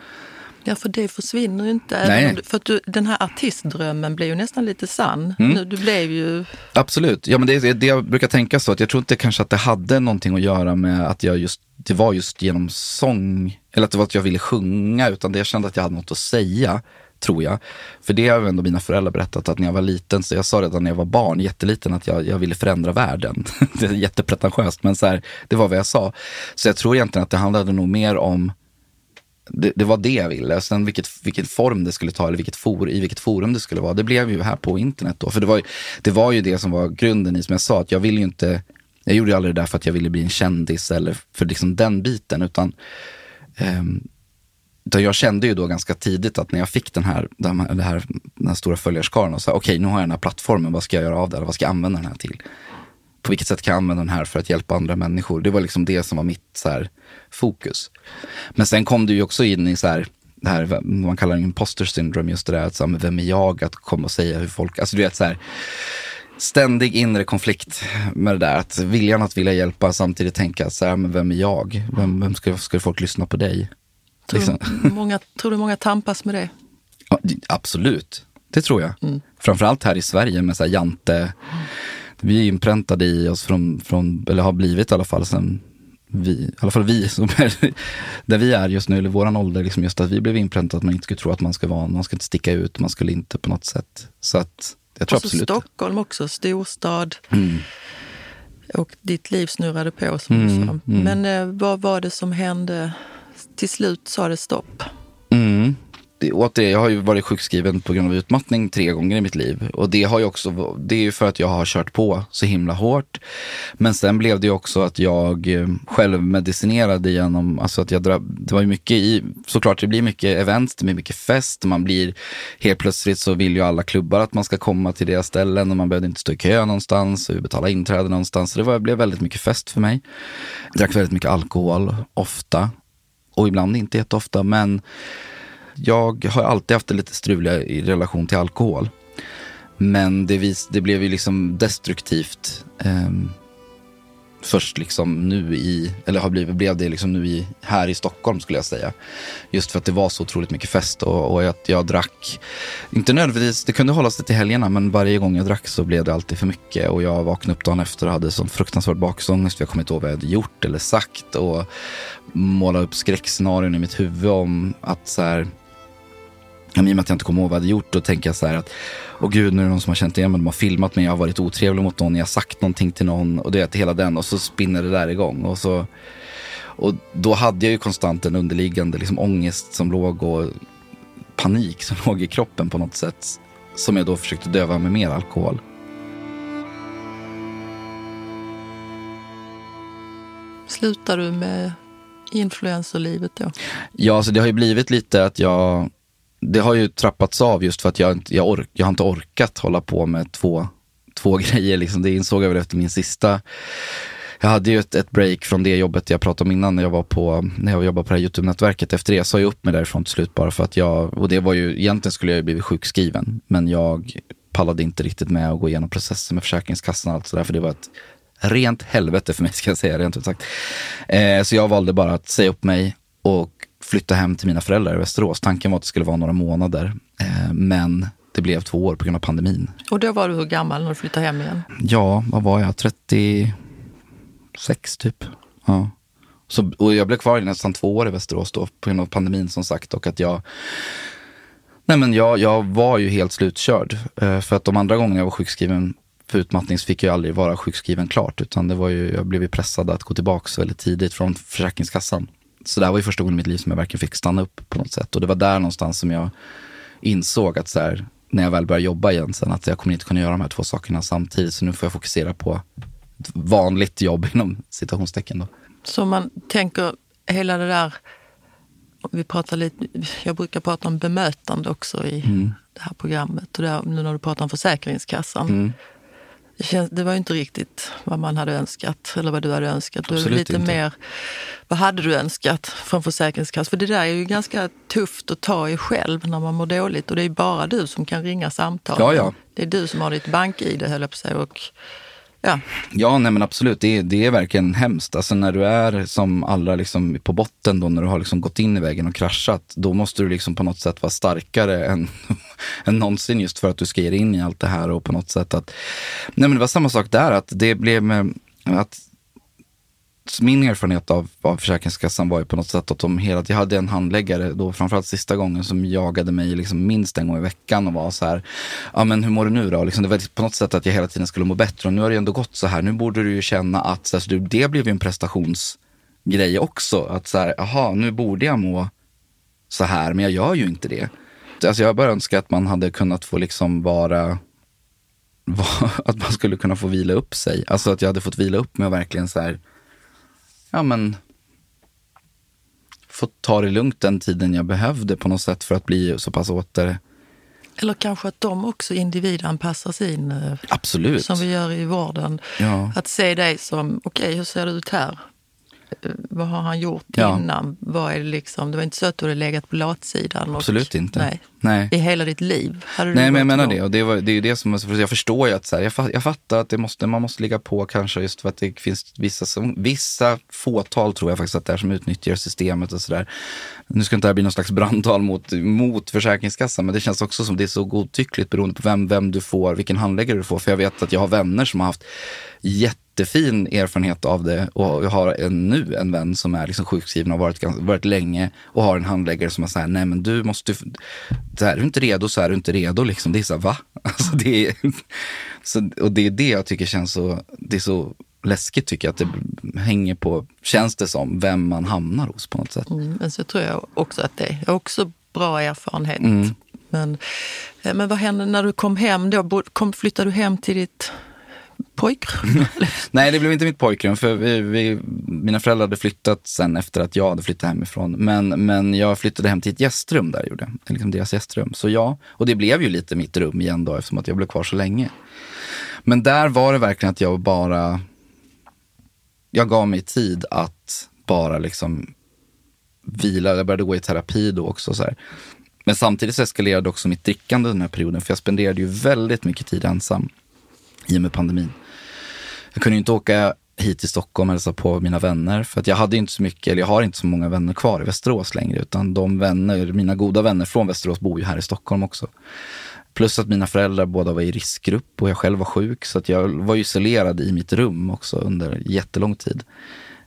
Ja, för det försvinner ju inte. Nej. för att du, den här artistdrömmen blev ju nästan lite sann. Mm. Nu, du blev ju... Absolut. Ja, men det det jag brukar tänka så. Att jag tror inte kanske att det hade någonting att göra med att jag just, det var just genom sång, eller att det var att jag ville sjunga, utan det jag kände att jag hade något att säga tror jag. För det har ändå mina föräldrar berättat att när jag var liten, så jag sa redan när jag var barn, jätteliten, att jag, jag ville förändra världen. <laughs> det är jättepretentiöst, men så här, det var vad jag sa. Så jag tror egentligen att det handlade nog mer om det, det, var det jag ville. Sen vilket, vilken form det skulle ta eller vilket for, i vilket forum det skulle vara. Det blev ju här på internet då. För det var, ju, det var ju det som var grunden i, som jag sa, att jag ville ju inte, jag gjorde ju aldrig det där för att jag ville bli en kändis eller för liksom den biten. Utan um, jag kände ju då ganska tidigt att när jag fick den här, den här, den här, den här stora följarskaran och sa okej okay, nu har jag den här plattformen, vad ska jag göra av den? Vad ska jag använda den här till? på vilket sätt kan jag använda den här för att hjälpa andra människor? Det var liksom det som var mitt så här, fokus. Men sen kom du ju också in i så här, det här vad man kallar imposter syndrome, just det där att så här, vem är jag att komma och säga hur folk, alltså du vet så här, ständig inre konflikt med det där. Att viljan att vilja hjälpa samtidigt tänka så här, men vem är jag? Vem, vem ska, ska folk lyssna på dig? Tror, Liksom. många, tror du många tampas med det? Ja, absolut, det tror jag. Framförallt här i Sverige med så jante. Vi är inpräntade i oss från, från, eller har blivit i alla fall sen vi, i alla fall vi som är, <laughs> där vi är just nu, eller våran ålder, liksom just att vi blev inpräntade att man inte skulle tro att man ska vara, man ska inte sticka ut, man skulle inte på något sätt. Så att jag tror Och så absolut. Stockholm också, storstad. Mm. Och ditt liv snurrade på som du Mm, sa. mm. Men eh, vad var det som hände? Till slut sa det stopp. Mm. Det, åt det, jag har ju varit sjukskriven på grund av utmattning tre gånger i mitt liv. Och det har ju också, det är ju för att jag har kört på så himla hårt. Men sen blev det ju också att jag eh, själv medicinerade genom, alltså att jag drabb, det var ju mycket i, såklart det blir mycket events, det blir mycket fest. Man blir, helt plötsligt så vill ju alla klubbar att man ska komma till deras ställen och man behövde inte stå i kö någonstans och betala inträde någonstans. Så det var, blev väldigt mycket fest för mig. Jag drack väldigt mycket alkohol, ofta. Och ibland inte jätteofta, men jag har alltid haft det lite struliga i relation till alkohol. Men det, vis, det blev ju liksom destruktivt. ehm, först liksom nu i, eller har blivit, blev det liksom nu i, här i Stockholm skulle jag säga. Just för att det var så otroligt mycket fest och, och att jag drack, inte nödvändigtvis, det kunde hålla sig till helgerna men varje gång jag drack så blev det alltid för mycket och jag vaknade upp dagen efter och hade sån fruktansvärd bakångest jag kommer inte ihåg vad jag hade gjort eller sagt och målade upp skräckscenarion i mitt huvud om att så här, men I och med att jag inte kommer ihåg vad jag hade gjort, då tänker jag så här att Åh gud, nu är det någon som har känt igen mig, de har filmat mig, jag har varit otrevlig mot någon, jag har sagt någonting till någon och det är hela den och så spinner det där igång. Och, så, och då hade jag ju konstant en underliggande liksom, ångest som låg och panik som <laughs> låg i kroppen på något sätt. Som jag då försökte döva med mer alkohol. Slutar du med influencerlivet då? Ja, så det har ju blivit lite att jag, det har ju trappats av just för att jag, inte- jag, ork, jag har inte orkat hålla på med två, två <laughs> grejer. Liksom. Det insåg jag väl efter min sista. Jag hade ju ett, ett break från det jobbet jag pratade om innan när jag var på, när jag jobbade på det här YouTube-nätverket. Efter det sa jag upp mig därifrån till slut bara för att jag, och det var ju, egentligen skulle jag ju blivit sjukskriven, men jag pallade inte riktigt med att gå igenom processen med Försäkringskassan och allt sådär, för det var ett rent helvete för mig ska jag säga rent ut sagt. Eh, så jag valde bara att säga upp mig och flytta hem till mina föräldrar i Västerås. Tanken var att det skulle vara några månader, eh, men det blev två år på grund av pandemin. Och då var du hur gammal när du flyttade hem igen? Ja, vad var jag? 36 typ. Ja. Så, och jag blev kvar i nästan två år i Västerås då på grund av pandemin som sagt. Och att jag, nej men jag, jag var ju helt slutkörd. Eh, för att de andra gångerna jag var sjukskriven för utmattning så fick jag aldrig vara sjukskriven klart. Utan det var ju, jag blev ju pressad att gå tillbaka väldigt tidigt från Försäkringskassan. Så det här var ju första gången i mitt liv som jag verkligen fick stanna upp på något sätt. Och det var där någonstans som jag insåg att så här, när jag väl började jobba igen sen, att jag kommer inte kunna göra de här två sakerna samtidigt. Så nu får jag fokusera på ett vanligt jobb inom citationstecken då. Så man tänker hela det där, vi pratar lite, jag brukar prata om bemötande också i Mm. det här programmet. Och där, nu när du pratar om Försäkringskassan. Det, känns, det var ju inte riktigt vad man hade önskat eller vad du hade önskat. Du Absolut lite inte. mer, vad hade du önskat från Försäkringskassan? För det där är ju ganska tufft att ta i själv när man mår dåligt. Och det är bara du som kan ringa samtal. Ja, ja. Det är du som har ditt bank-id höll jag på säga. Och, ja. Ja, nej men absolut. Det, är- det är verkligen hemskt. Alltså när du är som allra liksom på botten då, när du har liksom gått in i vägen och kraschat, då måste du liksom på något sätt vara starkare än, <laughs> än någonsin just för att du ska ge dig in i allt det här och på något sätt att... Nej men det var samma sak där, att det blev med, att min erfarenhet av, av Försäkringskassan var ju på något sätt att de hela jag hade en handläggare då framförallt sista gången som jagade mig liksom minst en gång i veckan och var så här, ja men hur mår du nu då? Liksom det var på något sätt att jag hela tiden skulle må bättre och nu har det ändå gått så här, nu borde du ju känna att så här, så det, det blev ju en prestationsgrej också, att så här, jaha, nu borde jag må så här, men jag gör ju inte det. Alltså jag bara önskar att man hade kunnat få liksom vara <laughs> att man skulle kunna få vila upp sig. Alltså att jag hade fått vila upp mig och verkligen så här, ja men, fått ta det lugnt den tiden jag behövde på något sätt för att bli så pass åter, Eller kanske att de också individanpassar sin, eh, Absolut. som vi gör i vården. Ja. Att se dig som, okej okay, hur ser det ut här? Eh, vad har han gjort Ja. innan? Vad är det, liksom? det var inte så att du hade legat på latsidan? och- Absolut inte. Nej. Nej. I hela ditt liv? Nej, men jag menar igång? det. Och det, var, det är det som, jag förstår ju att så här, jag, jag fattar att det måste, man måste ligga på kanske just för att det finns vissa, som, vissa fåtal tror jag faktiskt att det är som utnyttjar systemet och sådär. Nu ska inte det här bli någon slags brandtal mot, mot Försäkringskassan, men det känns också som det är så godtyckligt beroende på vem, vem du får, vilken handläggare du får. För jag vet att jag har vänner som har haft jättefin erfarenhet av det och jag har en, nu en vän som är liksom sjukskriven och har varit, varit länge och har en handläggare som har sagt, nej men du måste, så är du inte redo så är du inte redo liksom. Det är så här, va? <laughs> Alltså det är, <laughs> så, och det är det jag tycker känns så, det är så läskigt tycker jag att det hänger på, känns det som, vem man hamnar hos på något sätt. Mm, men så tror jag också att det är. Jag har också bra erfarenhet. Mm. Men, eh, men vad hände när du kom hem? Då kom, flyttade du hem till ditt pojkrum? <laughs> Nej, det blev inte mitt pojkrum för vi, vi, mina föräldrar hade flyttat sen efter att jag hade flyttat hemifrån. Men, men jag flyttade hem till ett gästrum där, gjorde jag. liksom deras gästrum. Så ja, och det blev ju lite mitt rum igen då eftersom att jag blev kvar så länge. Men där var det verkligen att jag bara, jag gav mig tid att bara liksom vila. Jag började gå i terapi då också. Så här. Men samtidigt så eskalerade också mitt drickande under den här perioden. För jag spenderade ju väldigt mycket tid ensam i och med pandemin. Jag kunde inte åka hit till Stockholm och hälsa på mina vänner. För att jag hade inte så mycket, eller jag har inte så många vänner kvar i Västerås längre. Utan de vänner, mina goda vänner från Västerås bor ju här i Stockholm också. Plus att mina föräldrar båda var i riskgrupp och jag själv var sjuk. Så att jag var isolerad i mitt rum också under jättelång tid.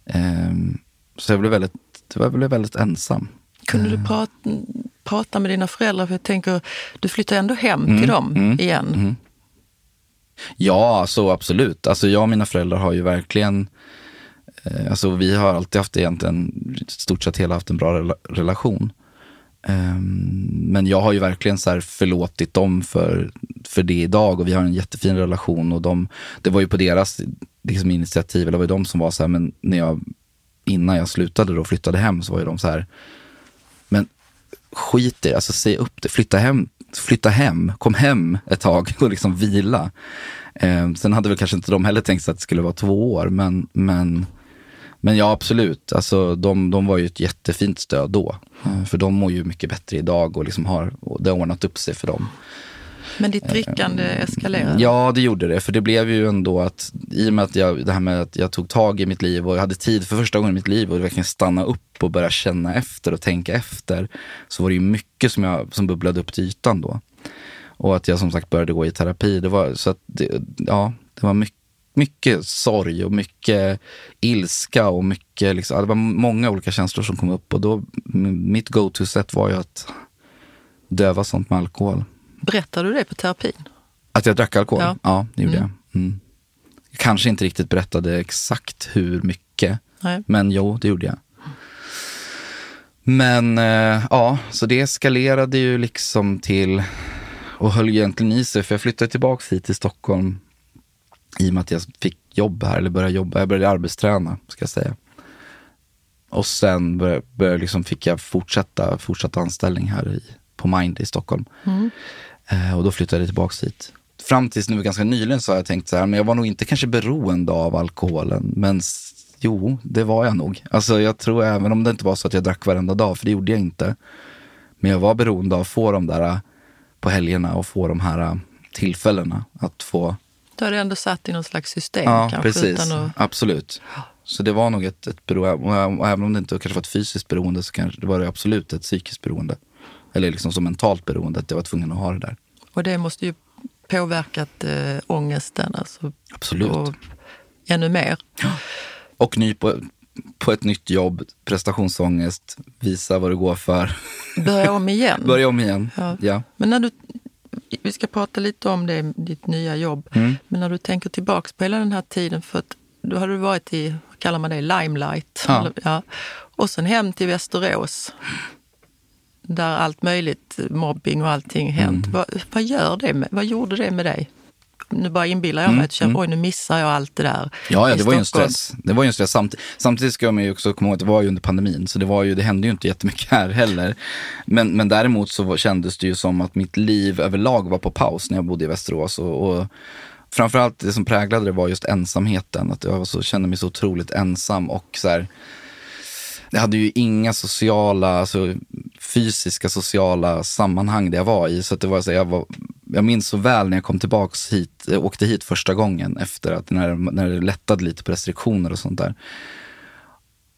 Ehm, så jag blev väldigt, jag blev väldigt ensam. Kunde du prata, prata med dina föräldrar? För jag tänker, du flyttar ändå hem till dem igen. Ja, så absolut. Alltså jag och mina föräldrar har ju verkligen, eh, alltså vi har alltid haft egentligen, stort sett hela haft en bra rela- relation. Ehm, men jag har ju verkligen så här förlåtit dem för, för det idag och vi har en jättefin relation och de, det var ju på deras liksom, initiativ, eller det var ju de som var så här, men när jag, innan jag slutade då och flyttade hem så var ju de så här, men skit i det, alltså säg upp det, flytta hem, flytta hem, kom hem ett tag och liksom vila. Eh, sen hade väl kanske inte de heller tänkt sig att det skulle vara två år, men, men, men ja absolut, alltså de, de var ju ett jättefint stöd då. Eh, för de mår ju mycket bättre idag och liksom har, och det har ordnat upp sig för dem. Men ditt drickande eskalerade? Ja, det gjorde det. För det blev ju ändå att, i och med att jag, det här med att jag tog tag i mitt liv och jag hade tid för första gången i mitt liv och verkligen stanna upp och börja känna efter och tänka efter. Så var det ju mycket som, jag, som bubblade upp till ytan då. Och att jag som sagt började gå i terapi. Det var, så att det, ja, det var mycket, mycket sorg och mycket ilska och mycket, liksom, det var många olika känslor som kom upp. Och då, mitt go-to-sätt var ju att döva sånt med alkohol. Berättade du det på terapin? Att jag drack alkohol? Ja. Ja, det gjorde Mm. jag. Mm. Kanske inte riktigt berättade exakt hur mycket, Nej. men jo, det gjorde jag. Men eh, ja, så det eskalerade ju liksom till och höll egentligen i sig, för jag flyttade tillbaka hit till Stockholm i och med att jag fick jobb här, eller började jobba, jag började arbetsträna, ska jag säga. Och sen började, började liksom, fick jag fortsätta, fortsatt anställning här i, på Mind i Stockholm. Eh, och då flyttade jag tillbaka hit. Fram tills nu ganska nyligen så har jag tänkt så här, men jag var nog inte kanske beroende av alkoholen. Men jo, det var jag nog. Alltså jag tror även om det inte var så att jag drack varenda dag, för det gjorde jag inte. Men jag var beroende av att få de där eh, på helgerna och få de här eh, tillfällena att få Du hade ändå satt i någon slags system Ja, kanske? precis. Utan att, Absolut. Så det var nog ett, ett beroende, och även om det inte kanske var ett fysiskt beroende så kanske det var det absolut ett psykiskt beroende. Eller liksom så mentalt beroende, att jag var tvungen att ha det där. och det måste ju påverkat äh, ångesten alltså, Absolut. och ännu mer. Och ny på, på ett nytt jobb, prestationsångest, visa vad du går för. Börja om igen. <laughs> Börja om igen. Ja. Ja. Men när du, vi ska prata lite om det, ditt nya jobb. Mm. Men när du tänker tillbaks på hela den här tiden, för att då hade du varit i, vad kallar man det, limelight. Ja. Ja. Och sen hem till Västerås. Där allt möjligt, mobbing och allting hänt. Mm. Vad, vad, gör det med, vad gjorde det med dig? nu bara inbillar jag mig Mm, att känner, oj nu missar jag allt det där. Ja, ja det var ju en stress. Det var ju en stress. Samt, samtidigt ska man ju också komma ihåg att det var ju under pandemin, så det, var ju, det hände ju inte jättemycket här heller. Men, men däremot så kändes det ju som att mitt liv överlag var på paus när jag bodde i Västerås. Och, och framförallt det som präglade det var just ensamheten. Att jag så, kände mig så otroligt ensam och så här, jag hade ju inga sociala, alltså fysiska sociala sammanhang där jag var i. Så att det var så jag, var, jag minns så väl när jag kom tillbaks hit, åkte hit första gången efter att när, när det lättade lite på restriktioner och sånt där.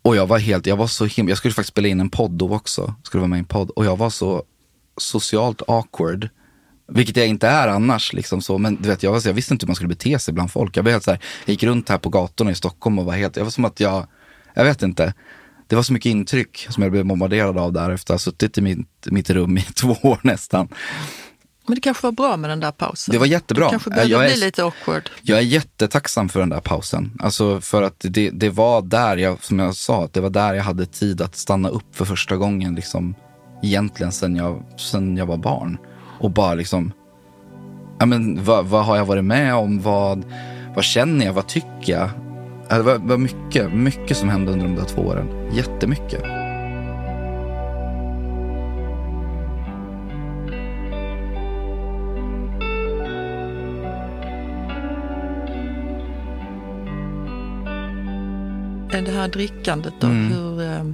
Och jag var helt, jag var så himla, jag skulle faktiskt spela in en podd då också, skulle vara med i en podd. Och jag var så socialt awkward. Vilket jag inte är annars. Liksom så. Men du vet, jag, var så, jag visste inte hur man skulle bete sig bland folk. Jag, var helt så här, jag gick runt här på gatorna i Stockholm och var helt, jag var som att jag, jag vet inte. Det var så mycket intryck som jag blev bombarderad av där efter att ha suttit i mitt, mitt rum i <laughs> två år nästan. Men det kanske var bra med den där pausen. Det var jättebra. Du kanske Jag är- bli lite awkward. Jag är jättetacksam för den där pausen. Alltså för att det, det var där jag, som jag sa, att det var där jag hade tid att stanna upp för första gången. Liksom, egentligen sen jag, sen jag var barn. Och bara liksom, ja men vad, vad har jag varit med om? Vad, vad känner jag? Vad tycker jag? Det var, var mycket, mycket som hände under de där två åren. Jättemycket. Det här drickandet då, Mm. hur, eh, hur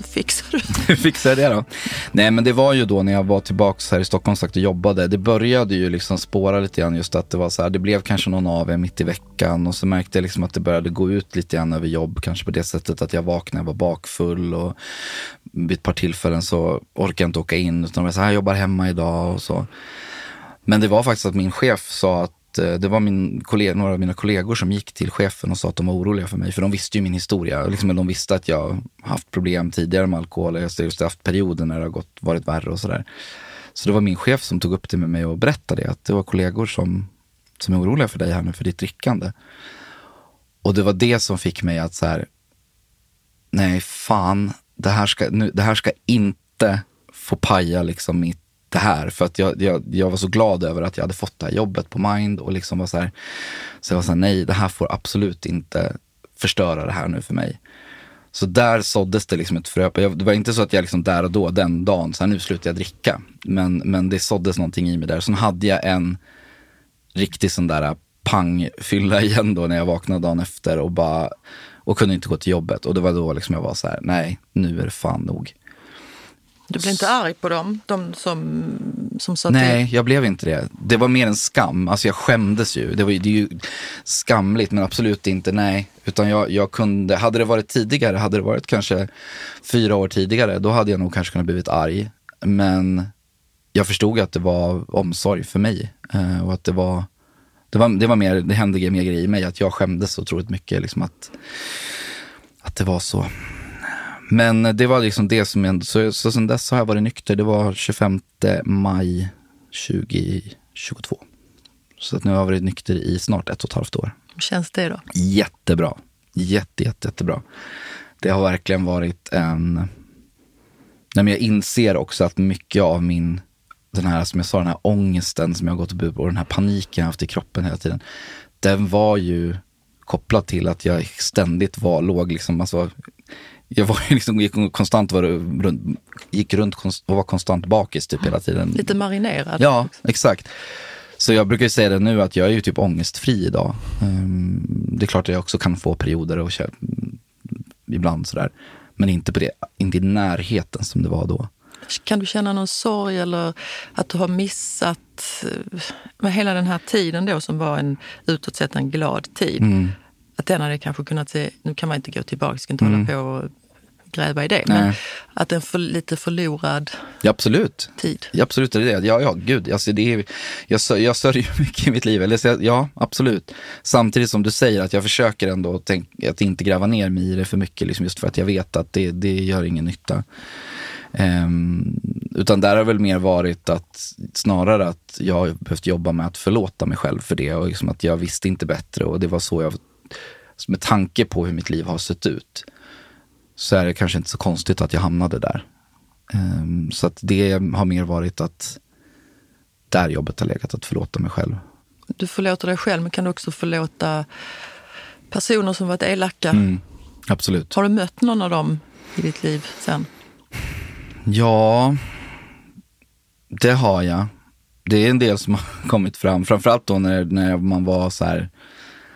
fixar du det? <laughs> Hur fixar jag det då? Nej men det var ju då när jag var tillbaks här i Stockholm sagt och jobbade. Det började ju liksom spåra lite grann just att det var så här, det blev kanske någon av er mitt i veckan och så märkte jag liksom att det började gå ut lite grann över jobb. Kanske på det sättet att jag vaknade, jag var bakfull och vid ett par tillfällen så orkade jag inte åka in utan jag var så här, jag jobbar hemma idag och så. Men det var faktiskt att min chef sa att Eh, det var min kollega, några av mina kollegor som gick till chefen och sa att de var oroliga för mig. För de visste ju min historia. Liksom, de visste att jag haft problem tidigare med alkohol. Jag har haft perioder när det har gått, varit värre och sådär. Så det var min chef som tog upp det med mig och berättade att det var kollegor som, som är oroliga för dig här nu, för ditt drickande. Och det var det som fick mig att så här, nej fan, det här ska, nu, det här ska inte få paja liksom mitt det här. För att jag, jag, jag var så glad över att jag hade fått det här jobbet på Mind och liksom var så här, så jag var så här, nej det här får absolut inte förstöra det här nu för mig. Så där såddes det liksom ett frö. Det var inte så att jag liksom där och då, den dagen, så här, nu slutar jag dricka. Men, men det såddes någonting i mig där. Sen hade jag en riktig sån där pangfylla <laughs> igen då när jag vaknade dagen efter och bara och kunde inte gå till jobbet. Och det var då liksom jag var så här, nej nu är det fan nog. Du blev inte arg på dem, de som, som sa Nej, till? jag blev inte det. Det var mer en skam. Alltså jag skämdes ju. Det, var, det är ju skamligt, men absolut inte nej. Utan jag, jag kunde, hade det varit tidigare, hade det varit kanske fyra år tidigare, då hade jag nog kanske kunnat blivit arg. Men jag förstod att det var omsorg för mig. Eh, och att det var, det var, det var mer, det hände mer grejer i mig. Att jag skämdes så otroligt mycket. Liksom att, att det var så. Men det var liksom det som ändå, så, så sen dess har jag varit nykter. Det var 25 maj 2022. Så att nu har jag varit nykter i snart ett och ett halvt år. Hur känns det då? Jättebra. Jätte, jätte, jättebra. Det har verkligen varit en... Nej, men jag inser också att mycket av min, den här, som jag sa, den här ångesten som jag har gått och och den här paniken jag haft i kroppen hela tiden. Den var ju kopplad till att jag ständigt var låg, liksom, alltså, jag var liksom, gick konstant var, runt, gick runt och var konstant bakis typ hela tiden. Lite marinerad? Ja, exakt. Så jag brukar ju säga det nu att jag är ju typ ångestfri idag. Ehm, det är klart att jag också kan få perioder och kö- ibland sådär. Men inte, på det, inte i närheten som det var då. Kan du känna någon sorg eller att du har missat eh, med hela den här tiden då som var en utåt sett en glad tid? Mm. Att den hade kanske kunnat se, nu kan man inte gå tillbaka, ska inte hålla på och gräva i det, men Mm. Nej. att en för, lite förlorad Ja, absolut. tid. Ja, absolut är det det. Ja, ja, gud. Alltså, det är, jag, jag sörjer <laughs> mycket i mitt liv. Eller, så ja, absolut. Samtidigt som du säger att jag försöker ändå tänk, att inte gräva ner mig i det för mycket. Liksom just för att jag vet att det, det gör ingen nytta. Ehm, utan där har väl mer varit att snarare att jag har behövt jobba med att förlåta mig själv för det. Och liksom att jag visste inte bättre. Och det var så jag, med tanke på hur mitt liv har sett ut, så är det kanske inte så konstigt att jag hamnade där. Ehm, så att det har mer varit att där jobbet har legat, att förlåta mig själv. du förlåter dig själv men kan du också förlåta personer som varit elaka? Mm, absolut. Har du mött någon av dem i ditt liv sen? Ja, det har jag. Det är en del som har <laughs> kommit fram. Framförallt då när, när man var så här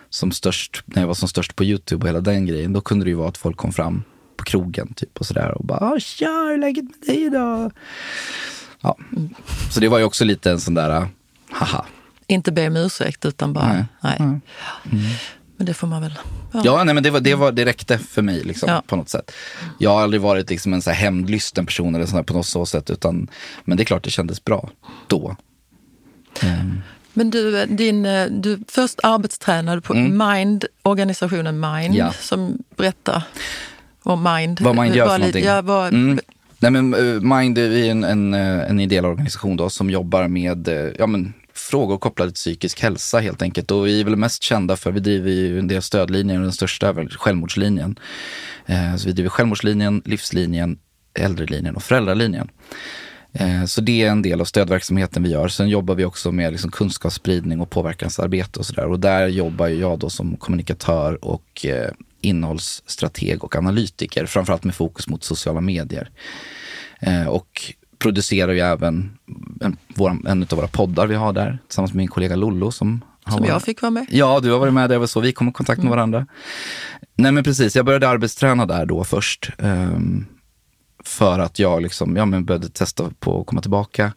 som störst, när jag var som störst på YouTube och hela den grejen. Då kunde det ju vara att folk kom fram på krogen typ och sådär och bara “Tja, hur är läget med dig då?” Ja, så det var ju också lite en sån där haha. Inte be om ursäkt utan bara nej. nej. Mm. Men det får man väl. Ja, ja nej, men det, var, det, var, det räckte för mig liksom, Ja. på något sätt. Jag har aldrig varit liksom en så här hämndlysten person eller sådär på något så sätt. Utan, men det är klart det kändes bra då. Ehm, Men du, din, eh, du först arbetstränade på Mind, organisationen Mind, Mm. Ja. som berättar om Mind. Vad Mind gör för någonting. Ja, vad, Mm. Nej, men, eh, Mind är en, en, eh, en ideell organisation då, som jobbar med eh, ja, men, frågor kopplade till psykisk hälsa helt enkelt. Och vi är väl mest kända för, vi driver ju en del stödlinjer och den största är väl självmordslinjen. Eh, så vi driver självmordslinjen, livslinjen, äldrelinjen och föräldralinjen. Eh, Så det är en del av stödverksamheten vi gör. Sen jobbar vi också med liksom kunskapsspridning och påverkansarbete och sådär. Och där jobbar jag då som kommunikatör och eh, innehållsstrateg och analytiker. Framförallt med fokus mot sociala medier. Eh, och producerar ju även en, vår, en av våra poddar vi har där tillsammans med min kollega Lollo som som jag fick vara med. Ja, du har varit med. Det var så vi kom i kontakt med varandra. Nej, men precis. Jag började arbetsträna där då först. ehm, för att jag liksom, ja, men började testa på att komma tillbaka.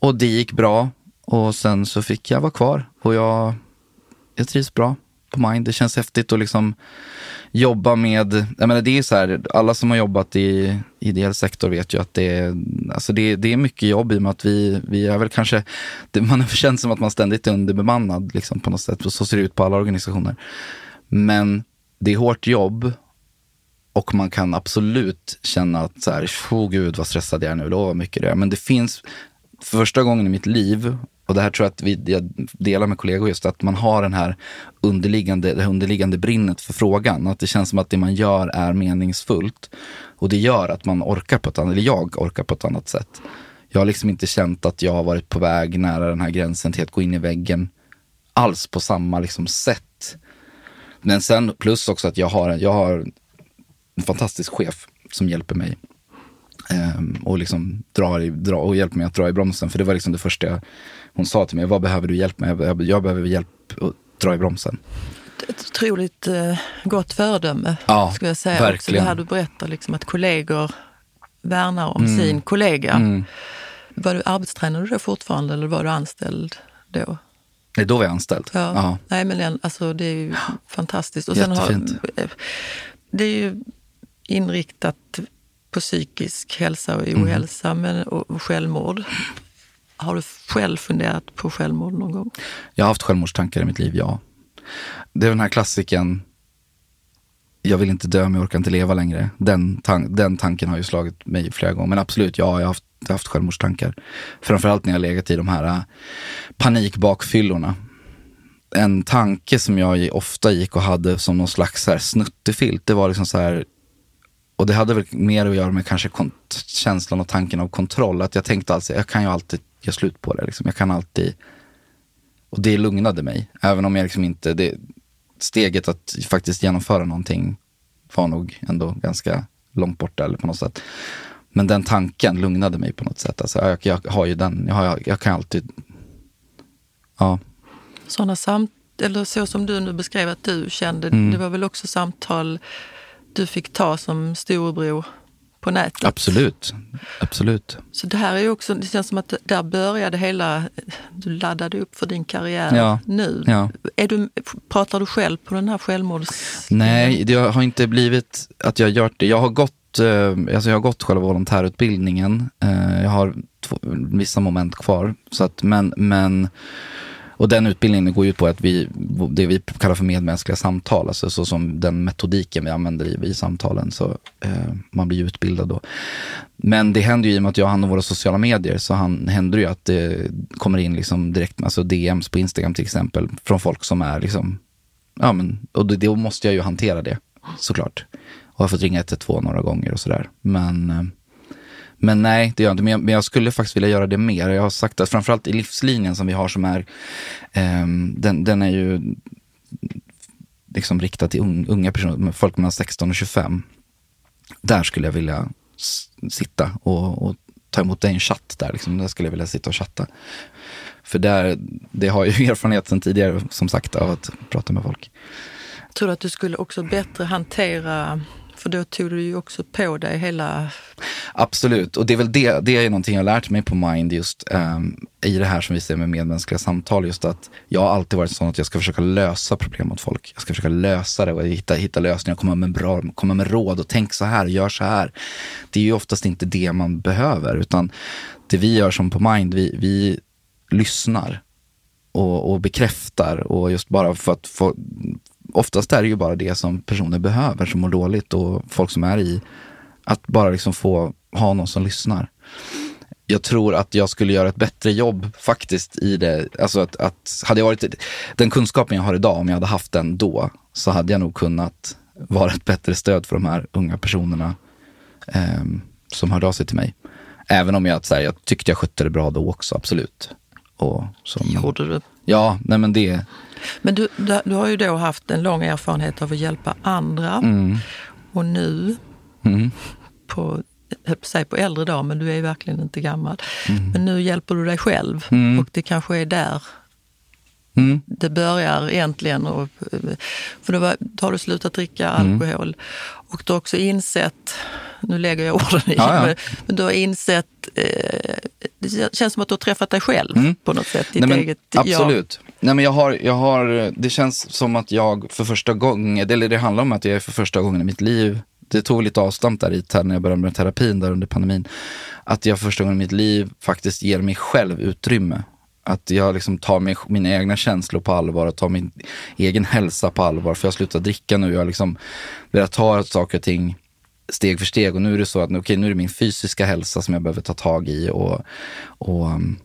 Och det gick bra. Och sen så fick jag vara kvar. Och jag, jag trivs bra på Mind. Det känns häftigt att liksom jobba med, jag menar det är så här, alla som har jobbat i ideell sektor vet ju att det är, alltså det, det är mycket jobb i och med att vi, vi är väl kanske, det, man har känt som att man ständigt är underbemannad liksom på något sätt. Och så ser det ut på alla organisationer. Men det är hårt jobb och man kan absolut känna att så här, oh gud vad stressad jag är nu, då vad mycket det är. Men det finns, för första gången i mitt liv, och det här tror jag att vi, jag delar med kollegor just, att man har den här underliggande, det här underliggande brinnet för frågan. Att det känns som att det man gör är meningsfullt. Och det gör att man orkar på ett annat, eller jag orkar på ett annat sätt. Jag har liksom inte känt att jag har varit på väg nära den här gränsen till att gå in i väggen alls på samma liksom sätt. Men sen plus också att jag har, jag har en fantastisk chef som hjälper mig. Ehm, och liksom drar i, drar, och hjälper mig att dra i bromsen. För det var liksom det första jag, hon sa till mig. Vad behöver du hjälp med? Jag, jag, jag behöver hjälp att dra i bromsen. Ett otroligt eh, gott föredöme, Ja, skulle jag säga. Också verkligen. det här du berättar, liksom, att kollegor värnar om sin kollega. Mm. Var du arbetstränade du då fortfarande eller var du anställd då? Är då vi är anställd. Ja. Ja. Nej, men alltså, det är ju fantastiskt. Och sen har, Jättefint. det är ju inriktat på psykisk hälsa och Mm. ohälsa men, och, och självmord. Har du själv funderat på självmord någon gång? Jag har haft självmordstankar i mitt liv, ja. Det är den här klassiken, jag vill inte dö men jag orkar inte leva längre. Den, tan- den tanken har ju slagit mig flera gånger. Men absolut, ja, jag har haft, jag har haft självmordstankar. Framförallt när jag legat i de här äh, panikbakfyllorna. En tanke som jag ofta gick och hade som någon slags så här snuttefilt, det var liksom så här och det hade väl mer att göra med kanske känslan och tanken av kontroll. Att jag tänkte alltså, jag kan ju alltid göra slut på det. Liksom. Jag kan alltid och det lugnade mig. Även om jag liksom inte, det, steget att faktiskt genomföra någonting var nog ändå ganska långt borta eller på något sätt. Men den tanken lugnade mig på något sätt. Alltså, jag, jag har ju den, jag, har, jag kan alltid, ja. Sådana samt eller så som du nu beskrev att du kände, Mm. det var väl också samtal du fick ta som storebror på nätet? Absolut, absolut. Så det här är ju också, det känns som att där började hela, du laddade upp för din karriär Ja, nu. ja. Är du, pratar du själv på den här självmords... Nej, det har inte blivit att jag gjort det. Jag har gått, eh, alltså jag har gått själva volontärutbildningen. Eh, jag har två, vissa moment kvar. Så att, men, men, och den utbildningen går ut på att vi, det vi kallar för medmänskliga samtal, alltså så som den metodiken vi använder i, i samtalen. Så eh, man blir ju utbildad då. Men det händer ju i och med att jag har hand om våra sociala medier så han, händer det ju att det kommer in liksom direkt, alltså DMs på Instagram till exempel, från folk som är liksom Ja, men, och då, då måste jag ju hantera det såklart. Och jag har fått ringa 112 några gånger och sådär. Men, eh, men nej, det gör jag inte. Men jag, men jag skulle faktiskt vilja göra det mer. Jag har sagt att framförallt i livslinjen som vi har som är, eh, den, den är ju liksom riktad till unga personer, folk mellan 16 och 25. Där skulle jag vilja sitta och, och ta emot dig en chatt där. Liksom. Där skulle jag vilja sitta och chatta. För där, det har jag ju <laughs> erfarenhet sedan tidigare, som sagt, av att prata med folk. Tror du att du skulle också bättre hantera, för då tog du ju också på dig hela... Absolut, och det är väl det, det är någonting jag har lärt mig på Mind just um, i det här som vi ser med medmänskliga samtal. Just att jag har alltid varit sån att jag ska försöka lösa problem åt folk. Jag ska försöka lösa det och hitta, hitta lösningar, komma med, bra, komma med råd och tänk så här, gör så här. Det är ju oftast inte det man behöver, utan det vi gör som på Mind, vi, vi lyssnar och, och bekräftar och just bara för att få, oftast är det ju bara det som personer behöver som mår dåligt och folk som är i att bara liksom få ha någon som lyssnar. Jag tror att jag skulle göra ett bättre jobb faktiskt i det. Alltså att, att hade jag varit, den kunskapen jag har idag, om jag hade haft den då, så hade jag nog kunnat vara ett bättre stöd för de här unga personerna ehm, som hörde av sig till mig. Även om jag, så här, jag tyckte jag skötte det bra då också, absolut. Och som, Gjorde du? Ja, nej men det, Men du, du, har ju då haft en lång erfarenhet av att hjälpa andra. Och nu, mm, på, säga på äldre dag, men du är ju verkligen inte gammal. Men nu hjälper du dig själv. Och det kanske är där mm, det börjar egentligen. Och, för då, har du slutat dricka alkohol och du har också insett, nu lägger jag orden i, Ja, ja. Men, du har insett, eh, det känns som att du har träffat dig själv på något sätt. Ditt Nej, men, eget absolut. Nej, men jag har, jag har, det känns som att jag för första gången, eller det handlar om att jag är för första gången i mitt liv, det tog lite avstamp där i när jag började med terapin där under pandemin, att jag för första gången i mitt liv faktiskt ger mig själv utrymme. Att jag liksom tar min, mina egna känslor på allvar och tar min egen hälsa på allvar. För jag har slutat dricka nu. Jag liksom börjar ta saker och ting steg för steg. Och nu är det så att okay, nu är det min fysiska hälsa som jag behöver ta tag i. Och, och um,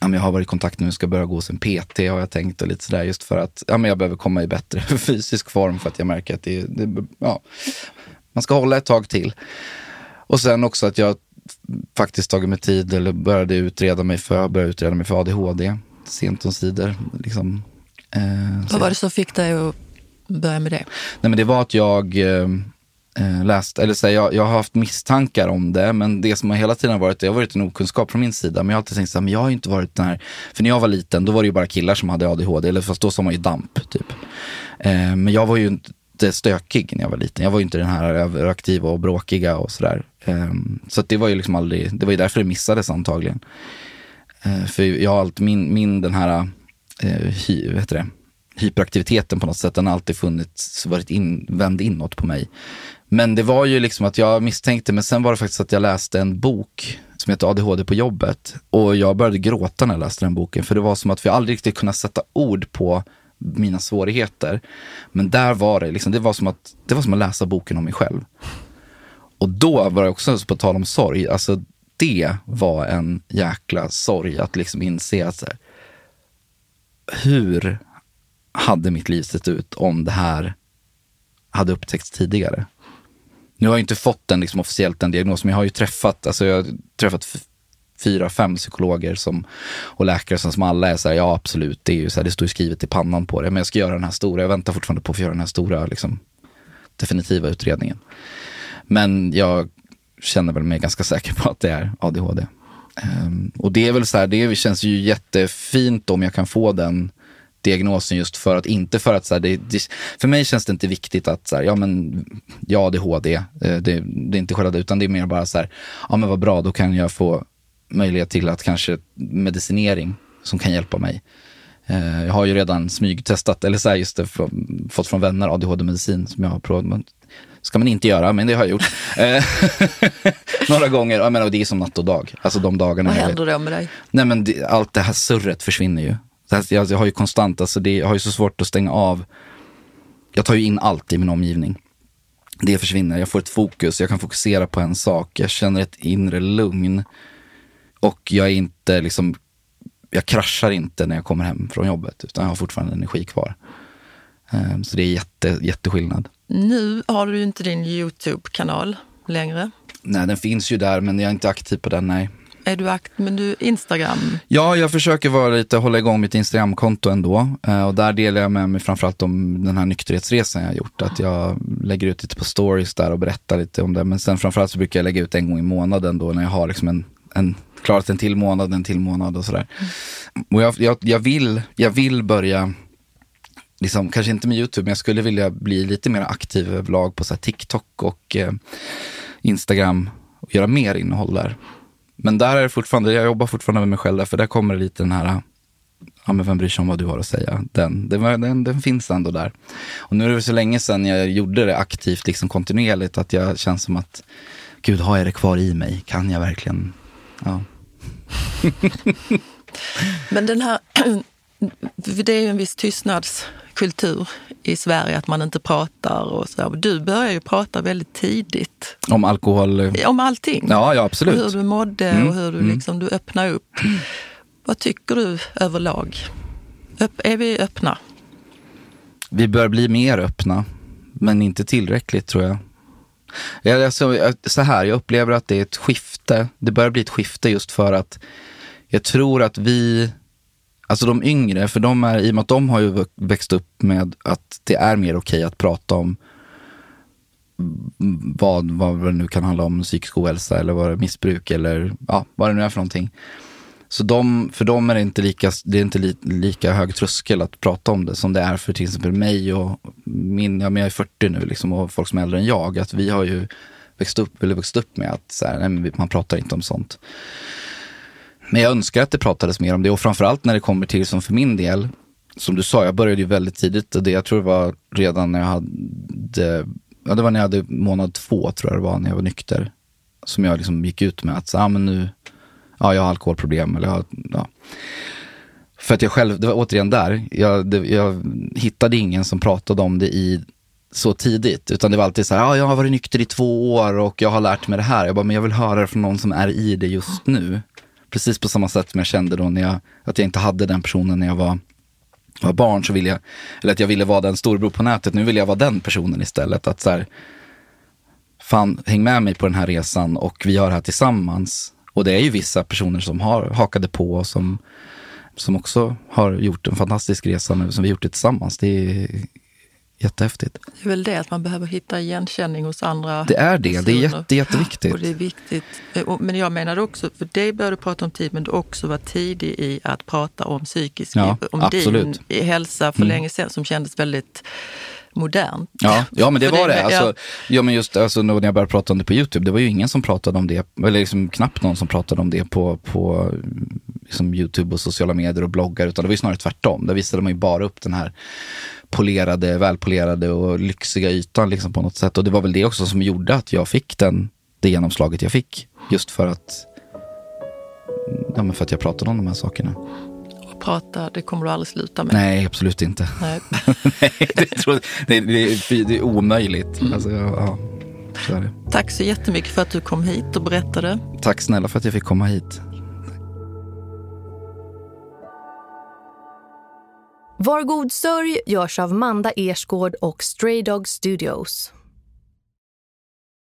ja, men jag har varit i kontakt nu, ska börja gå hos en PT har jag tänkt och lite sådär just för att ja, men jag behöver komma i bättre <laughs> fysisk form för att jag märker att det, det ja, man ska hålla ett tag till. Och sen också att jag faktiskt tagit mig tid eller började utreda mig för, började utreda mig för ADHD sent om sidor. Liksom. Eh, Vad var det som fick dig att börja med det? Nej men det var att jag eh, eh, läste, eller så här, jag, jag har haft misstankar om det, men det som har hela tiden varit, det har varit en okunskap från min sida. Men jag har alltid tänkt så här, men jag har inte varit den här, för när jag var liten då var det ju bara killar som hade ADHD, eller fast då sa man ju DAMP typ. Eh, men jag var ju inte stökig när jag var liten. Jag var ju inte den här överaktiva och bråkiga och sådär. Ehm, så att det var ju liksom aldrig, det var ju därför det missades antagligen. Eh, för jag har alltid, min, min den här, eh, hy, vad heter det? hyperaktiviteten på något sätt, den har alltid funnits, varit in, vänd inåt på mig. Men det var ju liksom att jag misstänkte, men sen var det faktiskt att jag läste en bok som heter ADHD på jobbet. Och jag började gråta när jag läste den boken, för det var som att vi aldrig riktigt kunde sätta ord på mina svårigheter. Men där var det, liksom, det, var som att, det var som att läsa boken om mig själv. Och då var det också, på tal om sorg, alltså det var en jäkla sorg att liksom inse att här, hur hade mitt liv sett ut om det här hade upptäckts tidigare? Nu har jag inte fått den liksom officiellt den diagnosen, men jag har ju träffat, alltså jag har träffat fyra, fem psykologer som, och läkare som, som alla är så här, ja absolut, det är ju så här, det står ju skrivet i pannan på det, men jag ska göra den här stora, jag väntar fortfarande på att få göra den här stora, liksom, definitiva utredningen. Men jag känner väl mig ganska säker på att det är ADHD. Um, ehm, och det är väl så här, det känns ju jättefint om jag kan få den diagnosen just för att, inte för att så här, det, det, för mig känns det inte viktigt att så här, ja men, ja ADHD, eh, det, det är inte själva det, utan det är mer bara så här, ja men vad bra, då kan jag få möjlighet till att kanske medicinering som kan hjälpa mig. Eh, Jag har ju redan smygtestat, eller så här just det, från- fått från vänner ADHD-medicin som jag har provat. Men ska man inte göra, men det har jag gjort. <laughs> Eh, <laughs> Några gånger, jag menar, det är som natt och dag. Alltså de dagarna. Vad händer då med dig? Nej men det, allt det här surret försvinner ju. Här, Jag, jag har ju konstant, alltså det, jag har ju så svårt att stänga av. Jag tar ju in allt i min omgivning. Det försvinner, jag får ett fokus, jag kan fokusera på en sak. Jag känner ett inre lugn. Och jag är inte liksom, jag kraschar inte när jag kommer hem från jobbet. Utan jag har fortfarande energi kvar. Ehm, Så det är jätte, jätteskillnad. Nu har du ju inte din Youtube-kanal längre. Nej, den finns ju där, men jag är inte aktiv på den, nej. Är du akt men du Instagram? Ja, jag försöker vara lite, hålla igång mitt Instagramkonto ändå. Eh, och där delar jag med mig framförallt om den här nykterhetsresan jag har gjort. Att jag lägger ut lite på stories där och berättar lite om det. Men sen framförallt så brukar jag lägga ut en gång i månaden då när jag har liksom en, en klarat en till månad, en till månad och sådär. Och jag, jag, jag, vill, jag vill börja, liksom, kanske inte med YouTube, men jag skulle vilja bli lite mer aktiv överlag på så TikTok och eh, Instagram och göra mer innehåll där. Men där är det fortfarande, jag jobbar fortfarande med mig själv där, för där kommer det lite den här, ja men vem bryr sig om vad du har att säga? Den, den, den, den finns ändå där. Och nu är det så länge sedan jag gjorde det aktivt, liksom kontinuerligt, att jag känns som att, gud har jag det kvar i mig? Kan jag verkligen? Ja. <laughs> men den här, <clears throat> det är ju en viss tystnadskultur i Sverige att man inte pratar och så. Du började ju prata väldigt tidigt. Om alkohol? Om allting. Ja, ja absolut. hur du mådde mm. och hur du, mm. liksom, du öppnade upp. Vad tycker du överlag? Öpp, är vi öppna? Vi bör bli mer öppna, men inte tillräckligt tror jag. Ja, alltså, så här, jag upplever att det är ett skifte. Det börjar bli ett skifte just för att jag tror att vi Alltså de yngre, för de är, i och med att de har ju växt upp med att det är mer okej att prata om vad, vad det nu kan handla om, psykisk ohälsa eller vad det är, missbruk eller ja, vad det nu är för någonting. Så de, för dem är det inte, lika, det är inte li, lika hög tröskel att prata om det som det är för till exempel mig och min, ja men jag är 40 nu liksom och folk som är äldre än jag. Att vi har ju växt upp, eller växt upp med att så här, nej, man pratar inte om sånt. Men jag önskar att det pratades mer om det och framförallt när det kommer till, som för min del, som du sa, jag började ju väldigt tidigt och det jag tror det var redan när jag hade, ja det var när jag hade månad två tror jag det var, när jag var nykter. Som jag liksom gick ut med att, ja ah, men nu, ja jag har alkoholproblem eller jag, ja. För att jag själv, det var återigen där, jag, det, jag hittade ingen som pratade om det i så tidigt. Utan det var alltid så här, ah, jag har varit nykter i två år och jag har lärt mig det här. Jag bara, men jag vill höra det från någon som är i det just nu. Precis på samma sätt som jag kände då när jag, att jag inte hade den personen när jag var, var barn. Så ville jag, eller att jag ville vara den storebror på nätet. Nu vill jag vara den personen istället. Att så här, fan, häng med mig på den här resan och vi gör det här tillsammans. Och det är ju vissa personer som har hakade på och som, som också har gjort en fantastisk resa nu, som vi gjort det tillsammans. Det är jättehäftigt. Det är väl det att man behöver hitta igenkänning hos andra Det är det, personer. det är jätte, jätteviktigt. Och det är viktigt. Men jag menar också, för dig började du prata om tid, men du också var tidig i att prata om psykisk, ja, om absolut. din hälsa för mm. länge sedan som kändes väldigt modernt. Ja, ja men det var det. Alltså, ja. men just alltså, när jag började prata om det på YouTube, det var ju ingen som pratade om det, eller liksom knappt någon som pratade om det på, på liksom YouTube och sociala medier och bloggar, utan det var ju snarare tvärtom. Där visade man ju bara upp den här polerade, välpolerade och lyxiga ytan liksom på något sätt. Och det var väl det också som gjorde att jag fick den, det genomslaget jag fick. Just för att, ja, för att jag pratade om de här sakerna. Prata, det kommer du aldrig sluta med? Nej, absolut inte. Nej. <laughs> Nej det, tror, det, det, det är omöjligt. Mm. Alltså, ja, så Tack så jättemycket för att du kom hit och berättade. Tack snälla för att jag fick komma hit. Var god sörj görs av Manda Ersgård och Stray Dog Studios.